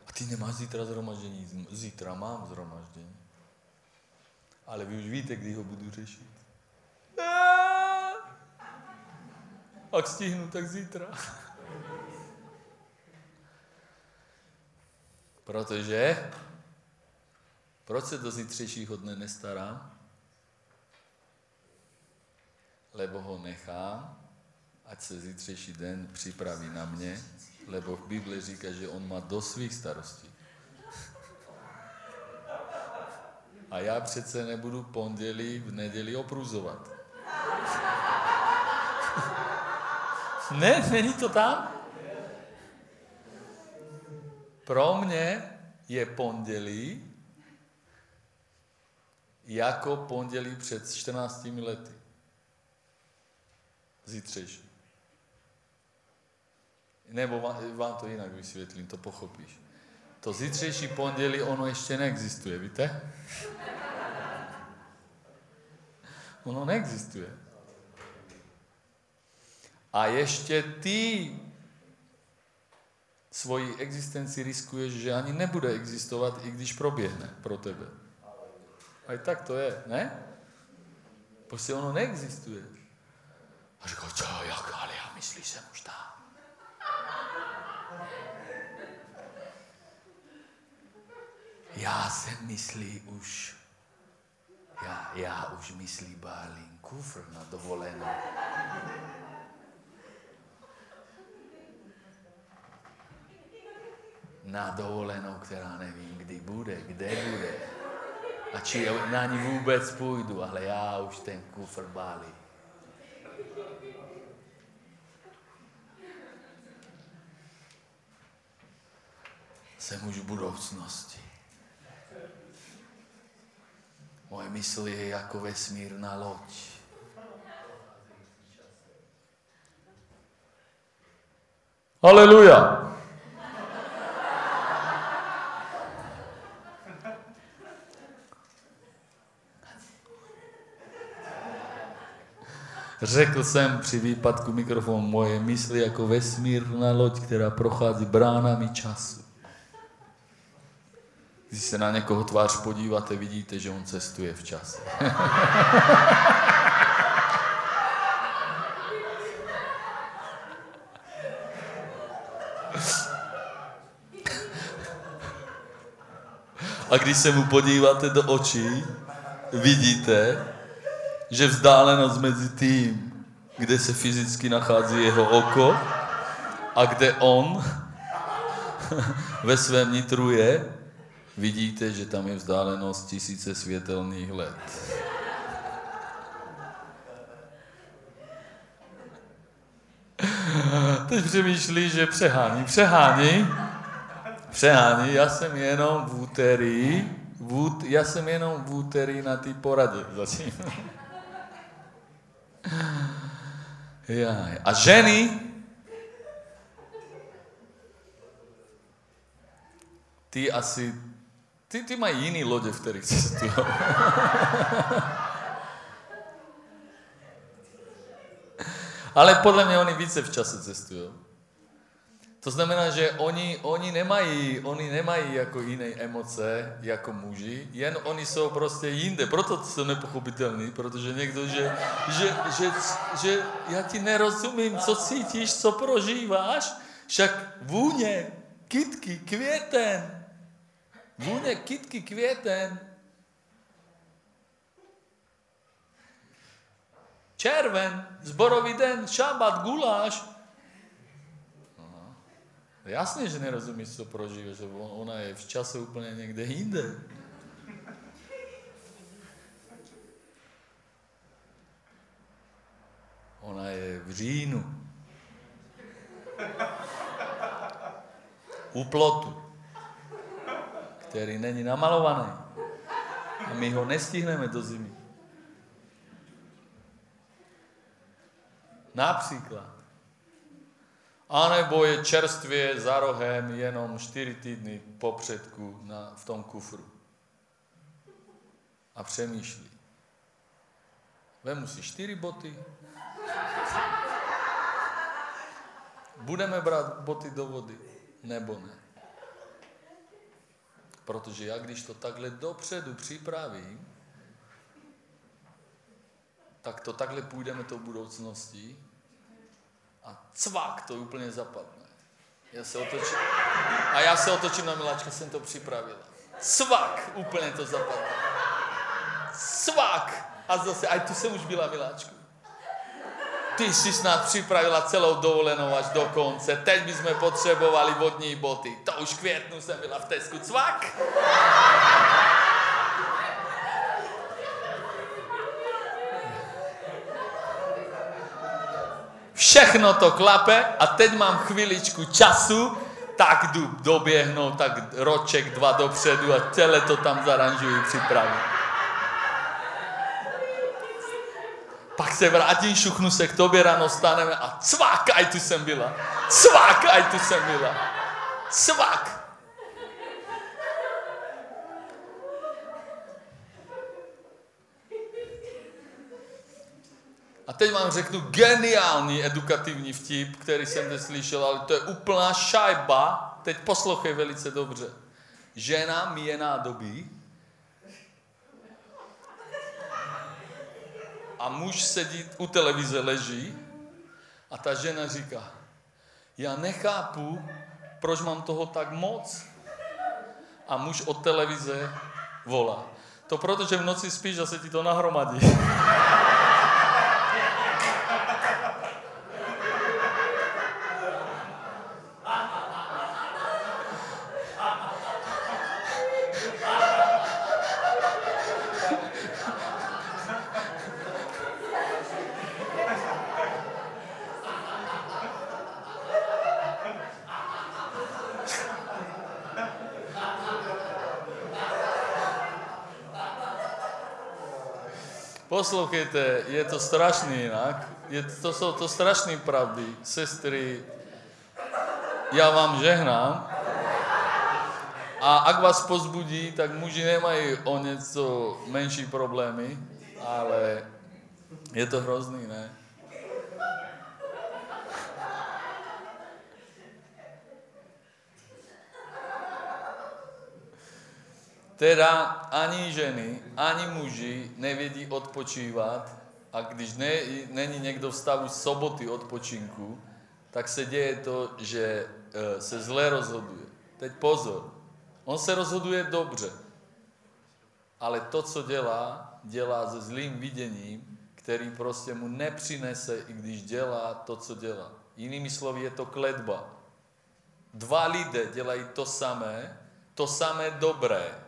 A ty nemáš zítra zhromaždění? Zítra mám zhromaždění. Ale vy už víte, kdy ho budu řešit. Ak stihnu, tak zítra. Protože proč se do zítřejšího dne nestarám? Lebo ho nechám, ať se zítřejší den připraví na mě, lebo v Bibli říká, že on má do svých starostí. A já přece nebudu pondělí v neděli opruzovat. Ne, není to tam? Pro mě je pondělí jako pondělí před 14 lety. Zítřejší. Nebo vám, to jinak vysvětlím, to pochopíš. To zítřejší pondělí, ono ještě neexistuje, víte? Ono neexistuje. A ešte ty svoji existencii riskuješ, že ani nebude existovať, i když proběhne pro tebe. Aj tak to je, ne? Prostě ono neexistuje. A říkal, čo, jak, ale já myslíš, jsem už tam. Já jsem myslí už, já, já už myslí balím kufr na dovolenou. Na dovolenou, která nevím, kdy bude, kde bude. A či na ní vůbec půjdu, ale já už ten kufr balím. Jsem už v budoucnosti. Moje mysl je jako vesmírna loď. Aleluja. Řekl jsem při výpadku mikrofonu moje mysli jako vesmírna loď, která prochází bránami času. Když se na někoho tvář podíváte, vidíte, že on cestuje v čase. A když se mu podíváte do očí, vidíte, že vzdálenost mezi tím, kde se fyzicky nachází jeho oko a kde on ve svém nitru je, vidíte, že tam je vzdálenost tisíce světelných let. Teď přemýšlí, že přehání. Přehání. Přehání. Já jsem jenom v úterý. V já jsem jenom v úterý na té poradě zatím. Jaj. A ženy, ty asi Ty, ty mají jiný lodě, v kterých cestují. Ale podle mě oni více v čase cestují. To znamená, že oni, oni, nemají, oni nemají jako jiné emoce jako muži, jen oni jsou prostě jinde. Proto jsou nepochopitelní, protože někdo, že, že, že, že já ti nerozumím, co cítíš, co prožíváš, však vůně, kytky, květen, Vůně kytky květen. Červen, zborový den, šabat, guláš. Aha. Jasně, že nerozumíš, co prožíváš, že ona je v čase úplně někde jinde. Ona je v říjnu. U plotu který není namalovaný. A my ho nestihneme do zimy. Například. A nebo je čerstvě za rohem jenom 4 týdny popředku na, v tom kufru. A přemýšlí. Vemu si čtyři boty. Budeme brát boty do vody, nebo ne? Protože já, když to takhle dopředu připravím, tak to takhle půjdeme tou budoucností a cvak to úplně zapadne. Já se otočím, a já se otočím na miláčka, jsem to připravila. Cvak, úplně to zapadne. Cvak. A zase, aj tu jsem už byla miláčku. Ty si snad připravila celou dovolenou až do konce. Teď bychom potřebovali vodní boty. To už květnu jsem byla v Tesku. Cvak! Všechno to klape a teď mám chviličku času, tak jdu doběhnout, tak roček dva dopředu a celé to tam zaranžuji, připravím. Pak se vrátím, šuchnu se k tobě, ráno staneme a cvak, aj tu jsem byla. Cvak, aj tu jsem byla. Cvak. Teď vám řeknu geniální edukativní vtip, který jsem zde slyšel, ale to je úplná šajba. Teď poslouchej velice dobře. Žena míje nádobí a muž sedí u televize, leží a ta žena říká, já nechápu, proč mám toho tak moc. A muž od televize volá. To proto, že v noci spíš a se ti to nahromadí. Poslouchejte, je to strašný jinak. Je, to jsou to strašné pravdy. Sestry, já vám žehnám. A ak vás pozbudí, tak muži nemají o něco menší problémy, ale je to hrozný, ne? Teda ani ženy, ani muži nevědí odpočívat a když ne, není někdo v stavu soboty odpočinku, tak se děje to, že e, se zle rozhoduje. Teď pozor, on se rozhoduje dobře, ale to, co dělá, dělá se zlým viděním, který prostě mu nepřinese, i když dělá to, co dělá. Jinými slovy je to kledba. Dva lidé dělají to samé, to samé dobré,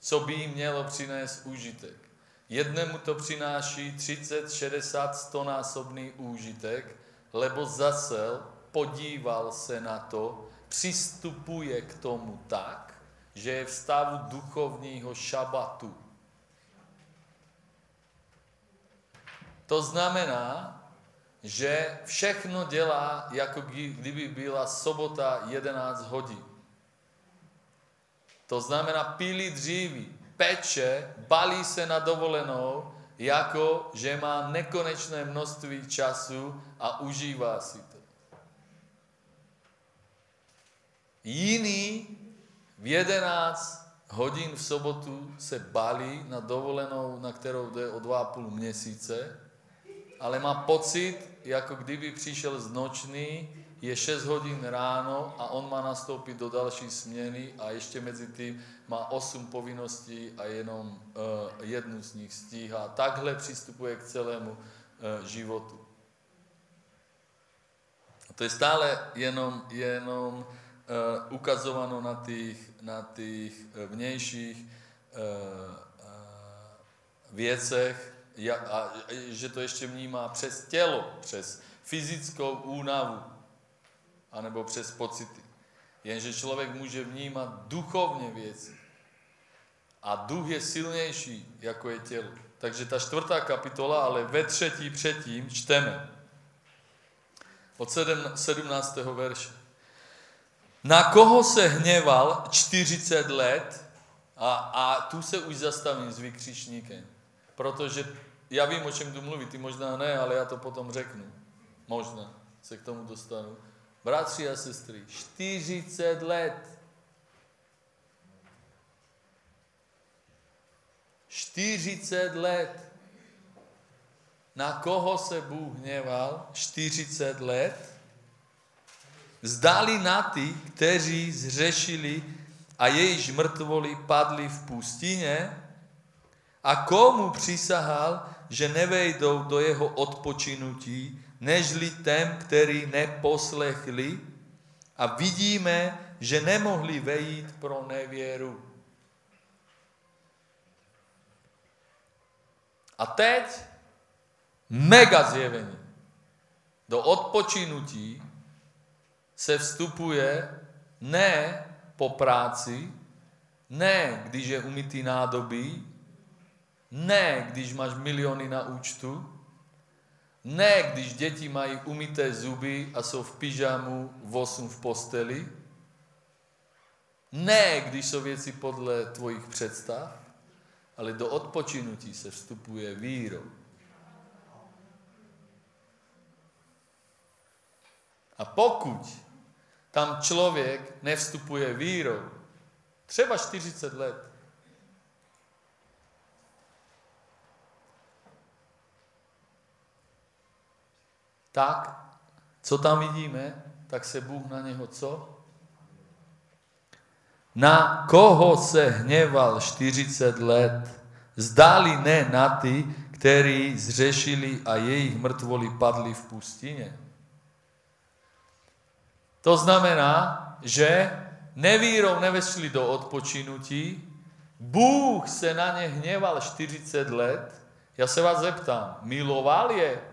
co by jim mělo přinést úžitek. Jednému to přináší 30, 60, 100 násobný úžitek, lebo zasel, podíval se na to, přistupuje k tomu tak, že je v stavu duchovního šabatu. To znamená, že všechno dělá, jako kdyby byla sobota 11 hodin. To znamená, píli dříví, peče, balí se na dovolenou, jako že má nekonečné množství času a užívá si to. Jiný v 11 hodin v sobotu se balí na dovolenou, na kterou jde o 2,5 měsíce, ale má pocit, jako kdyby přišel z nočný je 6 hodín ráno a on má nastoupit do další směny a ještě mezi tím má 8 povinností a jenom uh, jednu z nich stíhá. Takhle přistupuje k celému uh, životu. A to je stále jenom, jenom uh, ukazováno na těch, na těch vnějších uh, uh, věcech, ja, a, že to ještě vnímá přes tělo, přes fyzickou únavu, anebo přes pocity. Jenže člověk může vnímat duchovně věci. A duch je silnější, jako je tělo. Takže ta čtvrtá kapitola, ale ve třetí předtím čteme. Od 17. verše. Na koho se hněval 40 let, a, a tu se už zastavím s vykřičníkem, protože já vím, o čem tu mluví, ty možná ne, ale já to potom řeknu. Možná se k tomu dostanu. Bratři a sestry, 40 let. 40 let. Na koho se Bůh hněval 40 let? Zdali na ty, kteří zřešili a jejíž mrtvoli padli v pustině? A komu přisahal, že nevejdou do jeho odpočinutí, nežli těm, který neposlechli a vidíme, že nemohli vejít pro nevěru. A teď mega zjevení. Do odpočinutí se vstupuje ne po práci, ne když je umytý nádobí, ne když máš miliony na účtu, Ne, když děti mají umité zuby a jsou v pyžamu, v 8 v posteli. Ne, když jsou věci podle tvojich představ, ale do odpočinutí se vstupuje vírou. A pokud tam člověk nevstupuje vírou, třeba 40 let, tak, co tam vidíme, tak se Bůh na něho co? Na koho se hněval 40 let? Zdáli ne na ty, kteří zřešili a jejich mrtvoli padli v pustině. To znamená, že nevírou nevešli do odpočinutí, Bůh se na ně hněval 40 let. Já se vás zeptám, miloval je?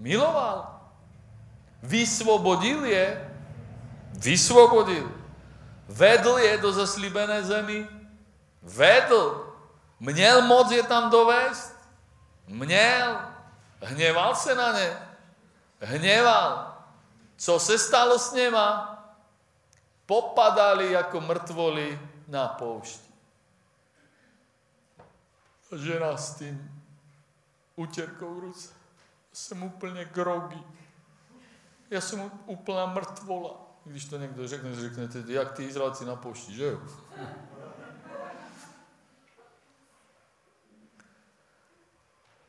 Miloval. Vysvobodil je? Vysvobodil. Vedl je do zaslíbené zemi? Vedl. Měl moc je tam dovést? Měl. Hněval se na ně? Hněval. Co se stalo s něma? Popadali jako mrtvoli na poušti. Žena s tím utěrkou v ruce. Jsem úplně grogy. Já jsem úplná mrtvola. Když to někdo řekne, řeknete, jak ty Izraelci na poušti, že jo?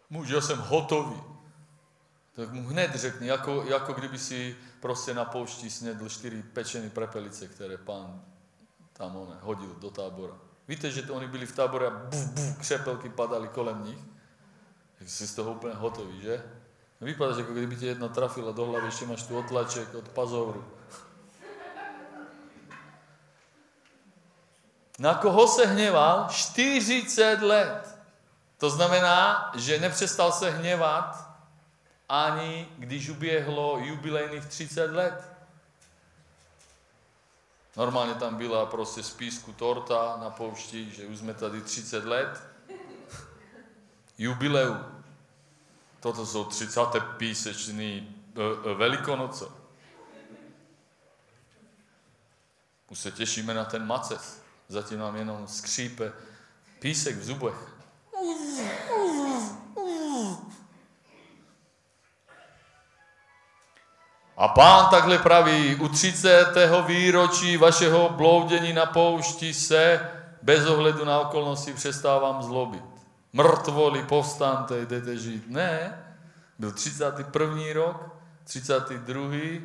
Muž, já jsem hotový. Tak mu hned řekni, jako, jako kdyby si prostě na poušti snědl čtyři pečené prepelice, které pán tam on hodil do tábora. Víte, že to oni byli v tábore a buf, buf, křepelky padaly kolem nich? Tak si z toho úplně hotový, že? Vypadá, že ako kdyby ti jedna trafila do hlavy, ešte máš tu otlaček od pazovru. Na koho se hněval? 40 let. To znamená, že nepřestal se hněvat ani když uběhlo jubilejných 30 let. Normálně tam byla prostě z písku torta na poušti, že už jsme tady 30 let. Jubileu. Toto jsou 30. písečný e, e, Velikonoce. Už se těšíme na ten maces. Zatím nám jenom skřípe písek v zubech. A pán takhle praví, u 30. výročí vašeho bloudění na poušti se bez ohledu na okolnosti přestávám zlobit. Mrtvoli, povstante, jdete žít. Ne, byl 31. rok, 32.,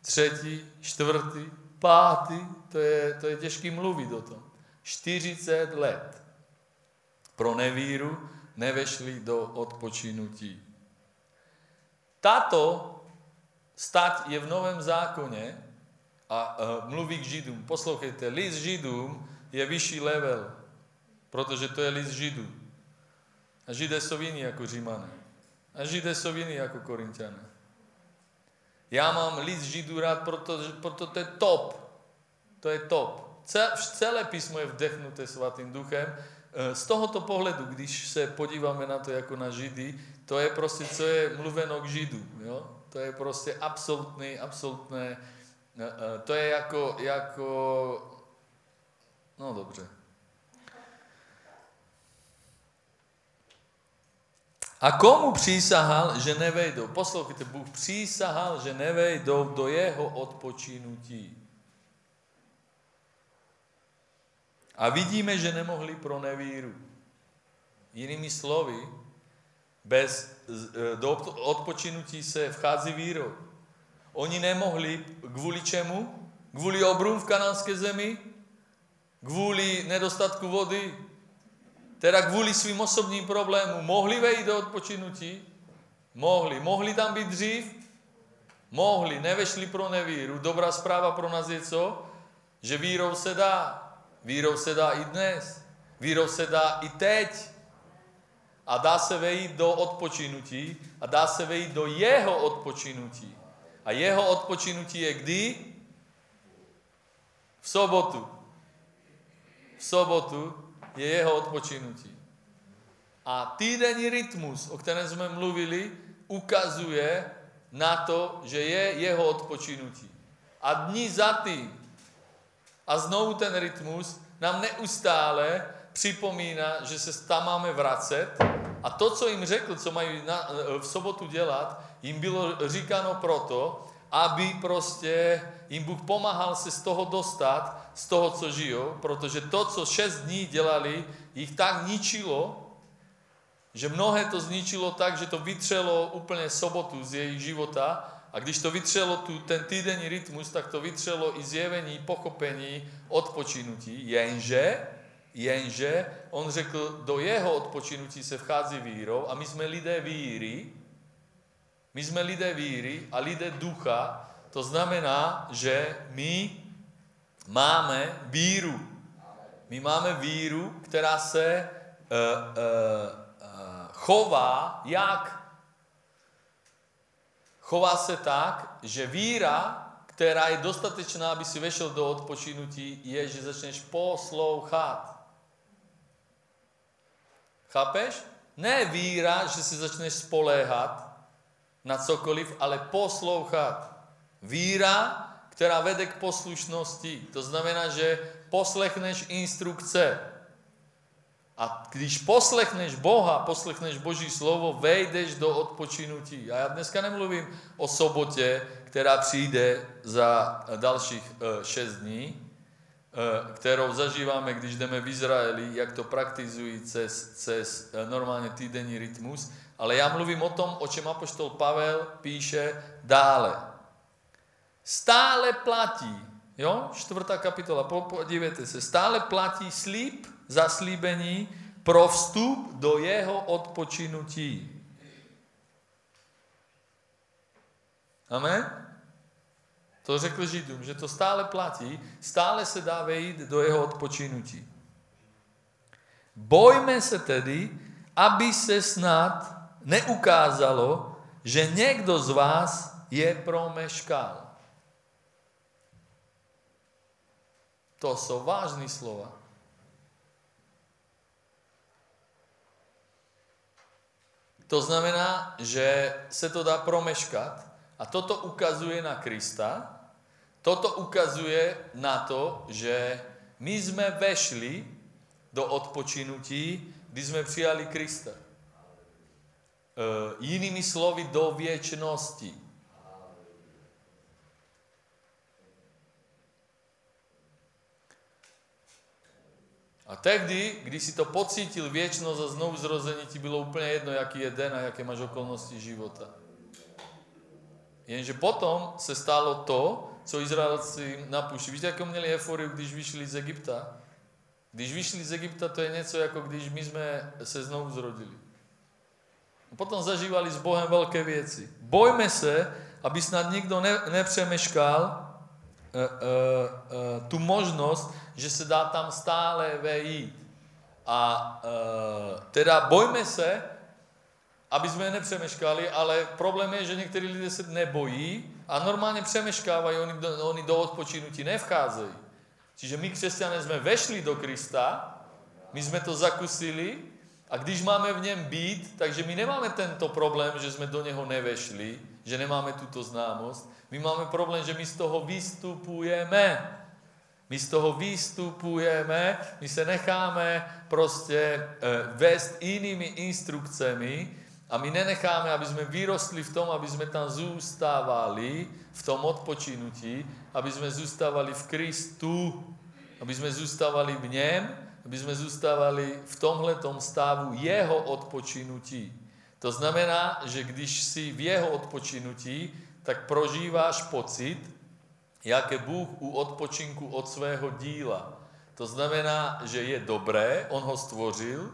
3., 4., 5., to je, to je těžký mluvit o tom. 40 let pro nevíru nevešli do odpočinutí. Tato stať je v Novém zákoně a uh, mluví k Židům. Poslouchejte, list Židům je vyšší level, protože to je list Židů. A Židé jsou jiní jako Římané. A Židé jsou jiní jako Korintiané. Já mám list Židů rád, protože, proto to je top. To je top. Celé písmo je vdechnuté svatým duchem. E, z tohoto pohledu, když se podíváme na to jako na Židy, to je prostě, co je mluveno k Židu. Jo? To je prostě absolutný, absolutné, e, e, to je jako, jako, no dobře. A komu přísahal, že nevejdou? Poslouchejte, Bůh přísahal, že nevejdou do jeho odpočinutí. A vidíme, že nemohli pro nevíru. Jinými slovy, bez, e, do odpočinutí se vchází vírou. Oni nemohli kvůli čemu? Kvůli obrům v kanánské zemi? Kvůli nedostatku vody? Teda kvůli svým osobním problémům. Mohli vejít do odpočinutí? Mohli. Mohli tam být dřív? Mohli. Nevešli pro nevíru. Dobrá zpráva pro nás je co? Že vírou se dá. Vírou se dá i dnes. Vírou se dá i teď. A dá se vejít do odpočinutí a dá se vejít do jeho odpočinutí. A jeho odpočinutí je kdy? V sobotu. V sobotu je jeho odpočinutí. A týdenní rytmus, o kterém jsme mluvili, ukazuje na to, že je jeho odpočinutí. A dní za tým a znovu ten rytmus nám neustále připomíná, že se tam máme vracet A to, co jim řekl, co mají v sobotu dělat, jim bylo říkáno proto, aby prostě jim Bůh pomáhal se z toho dostat, z toho, co žijou, protože to, co šest dní dělali, jich tak ničilo, že mnohé to zničilo tak, že to vytřelo úplně sobotu z jejich života. A když to vytřelo tu, ten týdenní rytmus, tak to vytřelo i zjevení, pochopení, odpočinutí, jenže, jenže on řekl, do jeho odpočinutí se vchází vírou a my jsme lidé víry, my jsme lidé víry a lidé ducha, to znamená, že my máme víru. My máme víru, která se uh, uh, uh, chová jak? Chová se tak, že víra, která je dostatečná, aby si vešel do odpočinutí, je, že začneš poslouchat. Chápeš? Ne víra, že si začneš spoléhat na cokoliv, ale poslouchat. Víra, která vede k poslušnosti. To znamená, že poslechneš instrukce. A když poslechneš Boha, poslechneš Boží slovo, vejdeš do odpočinutí. A já dneska nemluvím o sobotě, která přijde za dalších uh, šest dní, uh, kterou zažíváme, když jdeme v Izraeli, jak to praktizují cez, cez uh, normálně týdenní rytmus. Ale já mluvím o tom, o čem apoštol Pavel píše dále. Stále platí, jo, čtvrtá kapitola, podívejte se, stále platí slíp, zaslíbení pro vstup do jeho odpočinutí. Amen? To řekl Židům, že to stále platí, stále se dá vejít do jeho odpočinutí. Bojme se tedy, aby se snad neukázalo, že někdo z vás je promeškal. To jsou vážné slova. To znamená, že se to dá promeškat a toto ukazuje na Krista, toto ukazuje na to, že my jsme vešli do odpočinutí, kdy jsme přijali Krista. E, jinými slovy, do věčnosti. A tehdy, když si to pocítil věčnost a znovu zrození, ti bylo úplně jedno, jaký je den a jaké máš okolnosti života. Jenže potom se stalo to, co Izraelci napušili. Víte, jakou měli euforiu, když vyšli z Egypta? Když vyšli z Egypta, to je něco jako když my jsme se znovu zrodili. Potom zažívali s Bohem velké věci. Bojme se, aby snad nikdo ne, nepřemeškal uh, uh, uh, tu možnost, že se dá tam stále vejít. A uh, teda bojme se, aby jsme nepřemeškali, ale problém je, že někteří lidé se nebojí a normálně přemeškávají, oni oni do odpočinutí nevcházejí. Čiže my, křesťané, jsme vešli do Krista, my jsme to zakusili a když máme v něm být, takže my nemáme tento problém, že jsme do něho nevešli, že nemáme tuto známost. My máme problém, že my z toho vystupujeme. My z toho vystupujeme, my se necháme prostě e, vést jinými instrukcemi a my nenecháme, aby jsme vyrostli v tom, aby jsme tam zůstávali v tom odpočinutí, aby jsme zůstávali v Kristu, aby jsme zůstávali v něm, aby jsme zůstávali v tomhletom stavu jeho odpočinutí. To znamená, že když si v jeho odpočinutí, tak prožíváš pocit, jak je Bůh u odpočinku od svého díla. To znamená, že je dobré, on ho stvořil,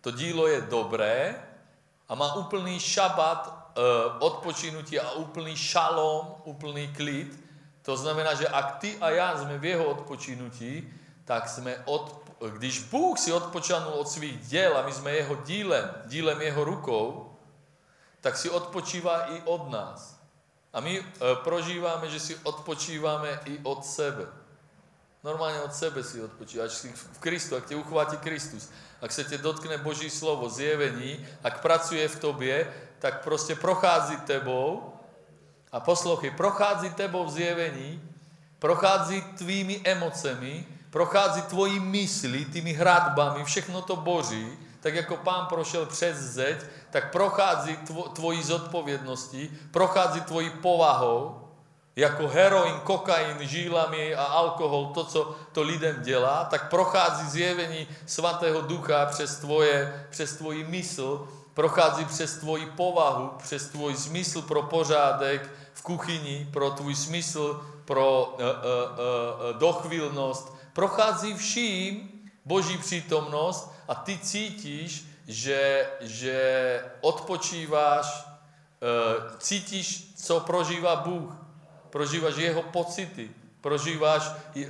to dílo je dobré a má úplný šabat e, odpočinutí a úplný šalom, úplný klid. To znamená, že ak ty a já jsme v jeho odpočinutí, tak jsme od, když Bůh si odpočanul od svých děl a my jsme jeho dílem, dílem jeho rukou, tak si odpočívá i od nás. A my e, prožíváme, že si odpočíváme i od sebe. Normálně od sebe si odpočíváš si v Kristu, ak tě uchvátí Kristus, ak se tě dotkne Boží slovo, zjevení, ak pracuje v tobě, tak prostě prochází tebou. A poslouchej, prochází tebou v zjevení, prochází tvými emocemi, prochází tvojí mysli, tými hradbami, všechno to Boží, tak jako pán prošel přes zeď, tak prochází tvo, tvojí zodpovědností, prochází tvojí povahou, jako heroin, kokain, žílami a alkohol, to, co to lidem dělá, tak prochází zjevení svatého ducha přes, tvoje, přes tvoji mysl, prochází přes tvoji povahu, přes tvoj zmysl pro pořádek v kuchyni, pro tvůj smysl pro uh, uh, uh, dochvíľnosť, prochází vším Boží přítomnost a ty cítíš, že, že odpočíváš, uh, cítíš, co prožívá Bůh. Prožíváš jeho pocity, prožíváš uh, uh,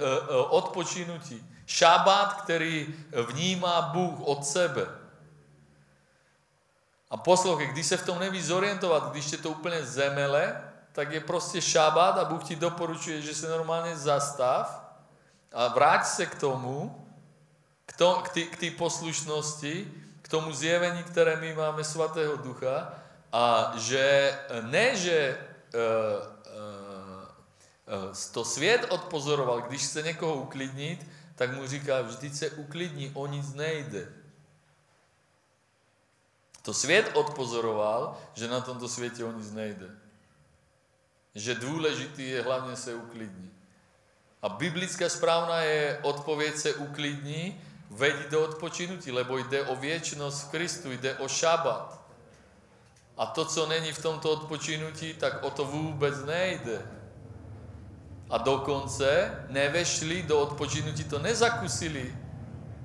odpočinutí. Šabát, který vnímá Bůh od sebe. A poslouchej, když se v tom nevíš zorientovat, když tě to úplně zemele, tak je prostě šabát a Bůh ti doporučuje, že se normálně zastav a vráť se k tomu, k, to, k té poslušnosti, k tomu zjevení, které my máme svatého ducha a že ne, že uh, uh, to svět odpozoroval, když chce někoho uklidnit, tak mu říká, vždyť se uklidní, o nic nejde. To svět odpozoroval, že na tomto světě o nic nejde. Že důležitý je hlavně se uklidnit. A biblická správna je odpověď se uklidní, veď do odpočinutí, lebo jde o věčnost v Kristu, jde o šabat. A to, co není v tomto odpočinutí, tak o to vůbec nejde. A dokonce nevešli do odpočinutí, to nezakusili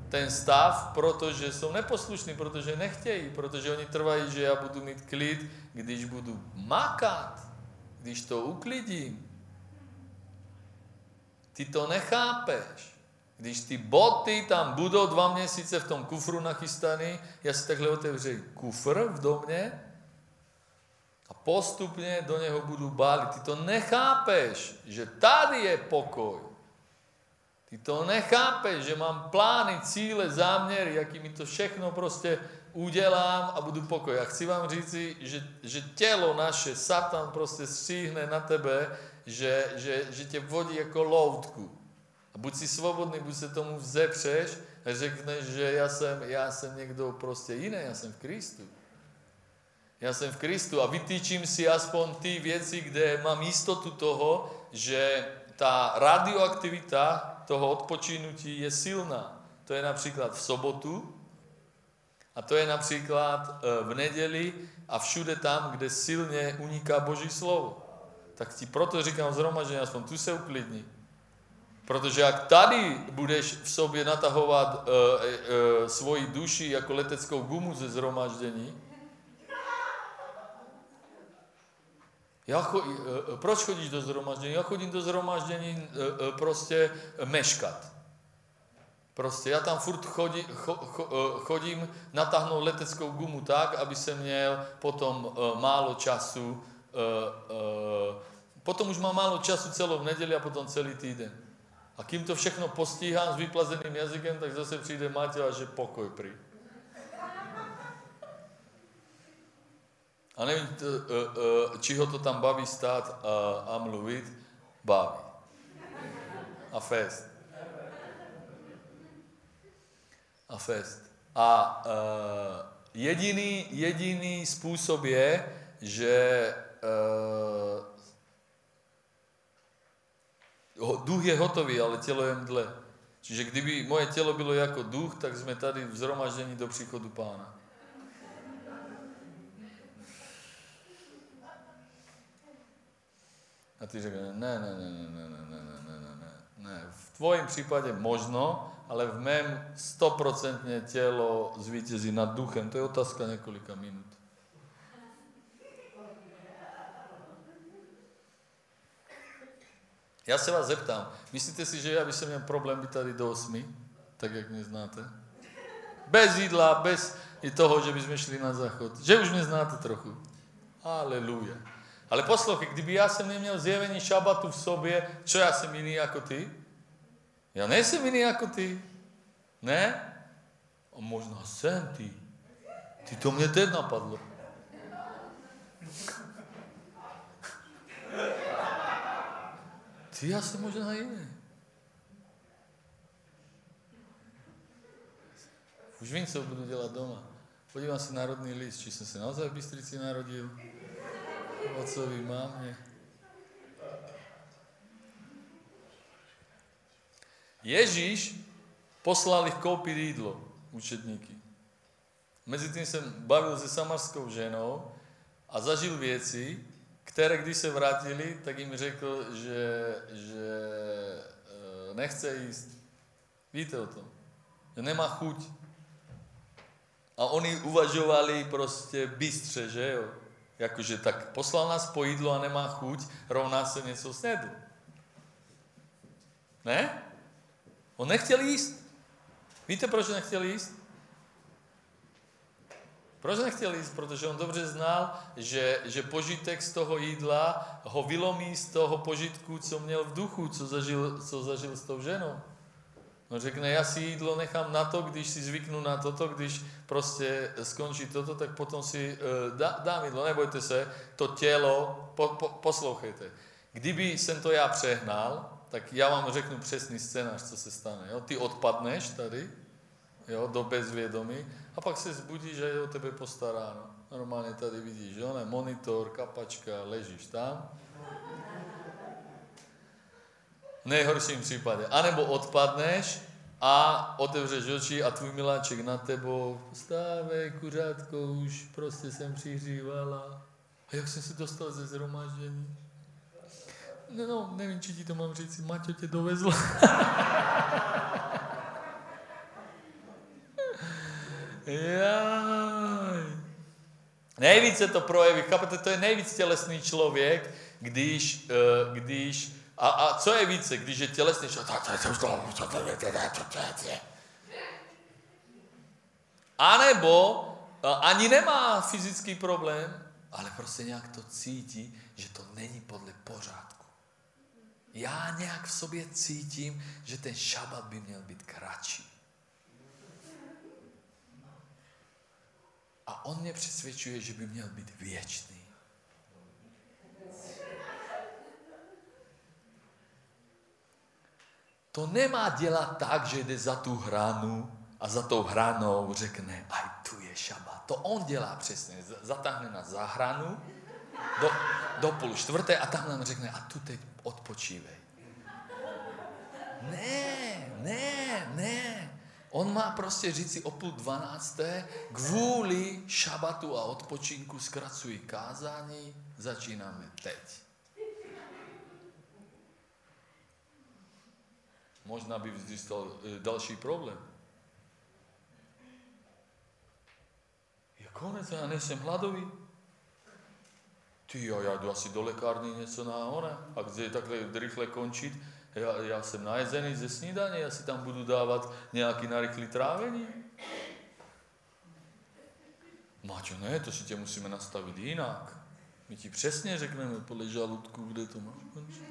ten stav, protože jsou neposlušní, protože nechtějí, protože oni trvají, že já budu mít klid, když budu makat, když to uklidím. Ty to nechápeš. Když ty boty tam budou dva měsíce v tom kufru nachystaný, já si takhle otevřu kufr v domě a postupně do něho budu bálit. Ty to nechápeš, že tady je pokoj. Ty to nechápeš, že mám plány, cíle, záměry, jaký mi to všechno prostě udělám a budu pokoj. A chci vám říci, že, že tělo naše, Satan prostě stříhne na tebe, že, že, že tě vodí jako loutku. A buď si svobodný, buď se tomu vzepřeš řekneš, že já jsem, já jsem někdo prostě jiný, já jsem v Kristu. Já jsem v Kristu a vytýčím si aspoň ty věci, kde mám jistotu toho, že ta radioaktivita toho odpočinutí je silná. To je například v sobotu a to je například e, v neděli a všude tam, kde silně uniká Boží slovo. Tak ti proto říkám zhromaždění, aspoň tu se uklidni. Protože jak tady budeš v sobě natahovat e, e, svoji duši jako leteckou gumu ze zhromaždění, Já cho, proč chodíš do zhromaždění? Já chodím do zhromaždění prostě meškat. Prostě já tam furt chodí, cho, cho, chodím, natáhnout leteckou gumu tak, aby jsem měl potom málo času, potom už mám málo času celou neděli a potom celý týden. A kým to všechno postíhám s vyplazeným jazykem, tak zase přijde Maťo a že pokoj prý. A nevím, uh, uh, či ho to tam baví stát uh, a mluvit, baví. A fest. A fest. A uh, jediný, jediný způsob je, že duch je hotový, ale tělo je mdle. Čiže kdyby moje tělo bylo jako duch, tak jsme tady v zhromaždění do příchodu pána. A ty řekne, ne, ne, ne, ne, ne, ne, ne, ne, ne, ne, ne. V tvojím případě možno, ale v mém stoprocentně tělo zvítězí nad duchem. To je otázka několika minut. Já se vás zeptám, myslíte si, že já bych měl problém být tady do osmi, tak jak mě znáte? Bez jídla, bez i toho, že bychom šli na záchod. Že už mě znáte trochu. Aleluja. Ale poslouchej, kdyby já jsem neměl zjevení šabatu v sobě, čo já jsem jiný jako ty? Já nejsem jiný jako ty. Ne? A možná jsem ty. Ty to mě teď napadlo. Ty jsem možná jiný. Už vím, co budu dělat doma. Podívám se na rodný list, či jsem se naozaj v Bystrici narodil. Otcovi, mámě. Ježíš poslal ich koupiť jídlo, učedníky. Medzi tým jsem bavil se samarskou ženou a zažil věci, které když se vrátili, tak jim řekl, že, že e, nechce jíst. Víte o tom? Že nemá chuť. A oni uvažovali prostě bystře, že jo? Jakože tak poslal nás po jídlo a nemá chuť, rovná se něco snědl. Ne? On nechtěl jíst. Víte, proč nechtěl jíst? Proč nechtěl jíst? Protože on dobře znal, že, že požitek z toho jídla ho vylomí z toho požitku, co měl v duchu, co zažil, co zažil s tou ženou. On řekne, já si jídlo nechám na to, když si zvyknu na toto, když prostě skončí toto, tak potom si uh, dá, dám jídlo. Nebojte se, to tělo, po, po, poslouchejte. Kdyby jsem to já přehnal, tak já vám řeknu přesný scénář, co se stane. Jo? Ty odpadneš tady, jo, do bezvědomí a pak se zbudíš a je o tebe postaráno. Normálně tady vidíš, jo, ne, monitor, kapačka, ležíš tam. V nejhorším případě. A nebo odpadneš a otevřeš oči a tvůj miláček na tebou, stávej, kuřátko, už prostě jsem přihřívala. A jak jsem se dostal ze zhromaždění? No, no, nevím, či ti to mám říct, Maťo tě dovezl. Jaj. Nejvíce to projeví, chápete, to je nejvíc tělesný člověk, když, uh, když a, a co je více, když je tělesný člověk? A nebo uh, ani nemá fyzický problém, ale prostě nějak to cítí, že to není podle pořádku. Já nějak v sobě cítím, že ten šabat by měl být kratší. A on mě přesvědčuje, že by měl být věčný. To nemá dělat tak, že jde za tu hranu a za tou hranou řekne, aj tu je šabat. To on dělá přesně. Zatáhne nás za hranu do, do půl čtvrté a tam nám řekne, a tu teď odpočívej. Ne, ne, ne. On má prostě říci o půl dvanácté, kvůli šabatu a odpočinku zkracují kázání, začínáme teď. Možná by vznikl e, další problém. Je konec, já nejsem hladový. Ty jo, já jdu asi do lékárny něco na hore. A kde takhle rychle končit, já, já jsem najezený ze snídaně, já si tam budu dávat nějaký narychlý trávení. Máťo, ne, to si tě musíme nastavit jinak. My ti přesně řekneme podle žaludku, kde to máš končit.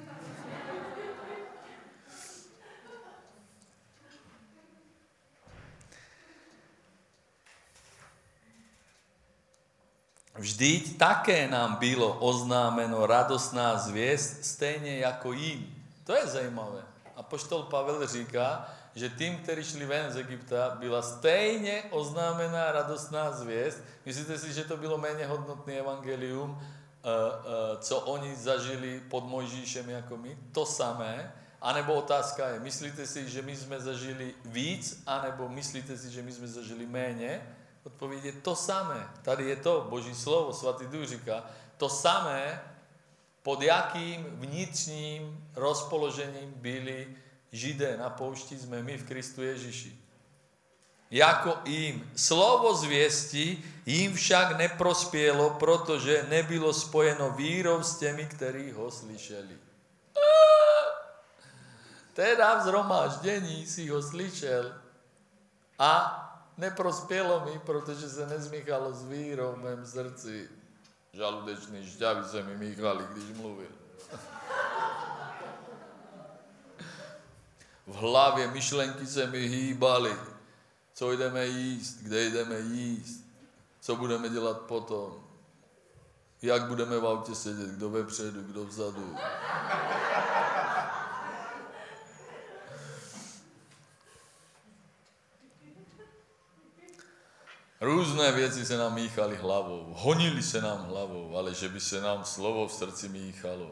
Vždyť také nám bylo oznámeno radostná zvěst, stejně jako jim. To je zajímavé. A poštol Pavel říká, že tým, kteří šli ven z Egypta, byla stejně oznámená radostná zvěst. Myslíte si, že to bylo méně hodnotný evangelium, eh, eh, co oni zažili pod Mojžíšem jako my? To samé. A nebo otázka je, myslíte si, že my jsme zažili víc, anebo myslíte si, že my jsme zažili méně? Odpověď je to samé. Tady je to, Boží slovo, svatý duch říká, to samé, pod jakým vnitřním rozpoložením byli Židé na poušti, jsme my v Kristu Ježíši. Jako jim slovo zvěsti jim však neprospělo, protože nebylo spojeno vírou s těmi, kteří ho slyšeli. Teda v zhromáždění si ho slyšel a neprospělo mi, protože se nezmíchalo s vírou v mém srdci. Žaludečný šťavy se mi míchali, když mluvil. V hlavě myšlenky se mi hýbaly. Co jdeme jíst, kde jdeme jíst, co budeme dělat potom, jak budeme v autě sedět, kdo vepředu, kdo vzadu. Různé věci se nám míchali hlavou, honili se nám hlavou, ale že by se nám slovo v srdci míchalo.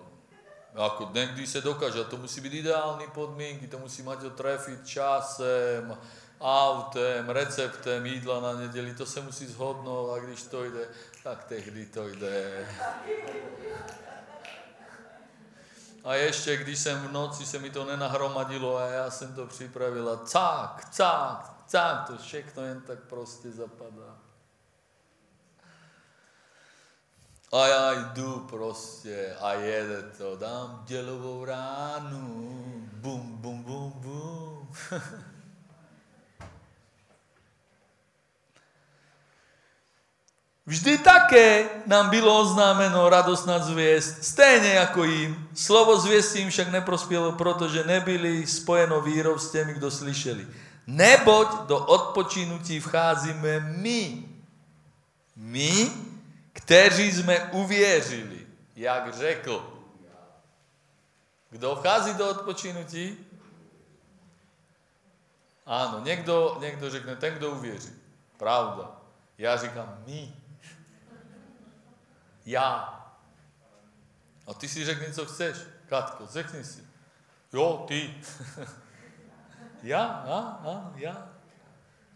Ako někdy se dokáže, to musí být ideální podmínky, to musí mať ho trefit časem, autem, receptem jídla na neděli, to se musí zhodnout a když to jde, tak tehdy to jde. A ještě, když jsem v noci, se mi to nenahromadilo a já jsem to připravila, cák, cák, cák, to všechno jen tak prostě zapadá. A já jdu prostě a jede to, dám dělovou ránu, bum, bum, bum, bum. Vždy také nám bylo oznámeno radosná zvěst, stejně jako jim. Slovo zvěstí jim však neprospělo, protože nebyli spojeno vírou s těmi, kdo slyšeli. Neboť do odpočinutí vcházíme my. My, kteří jsme uvěřili, jak řekl. Kdo vchází do odpočinutí? Ano, někdo, někdo řekne, ten, kdo uvěří. Pravda. Já říkám, my. Já. A ty si řekni, co chceš. Katko, řekni si. Jo, ty. já, a, a, já.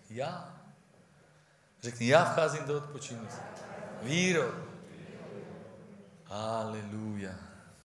Já. Řekni, já vcházím do odpočinutí. Vírou. Aleluja.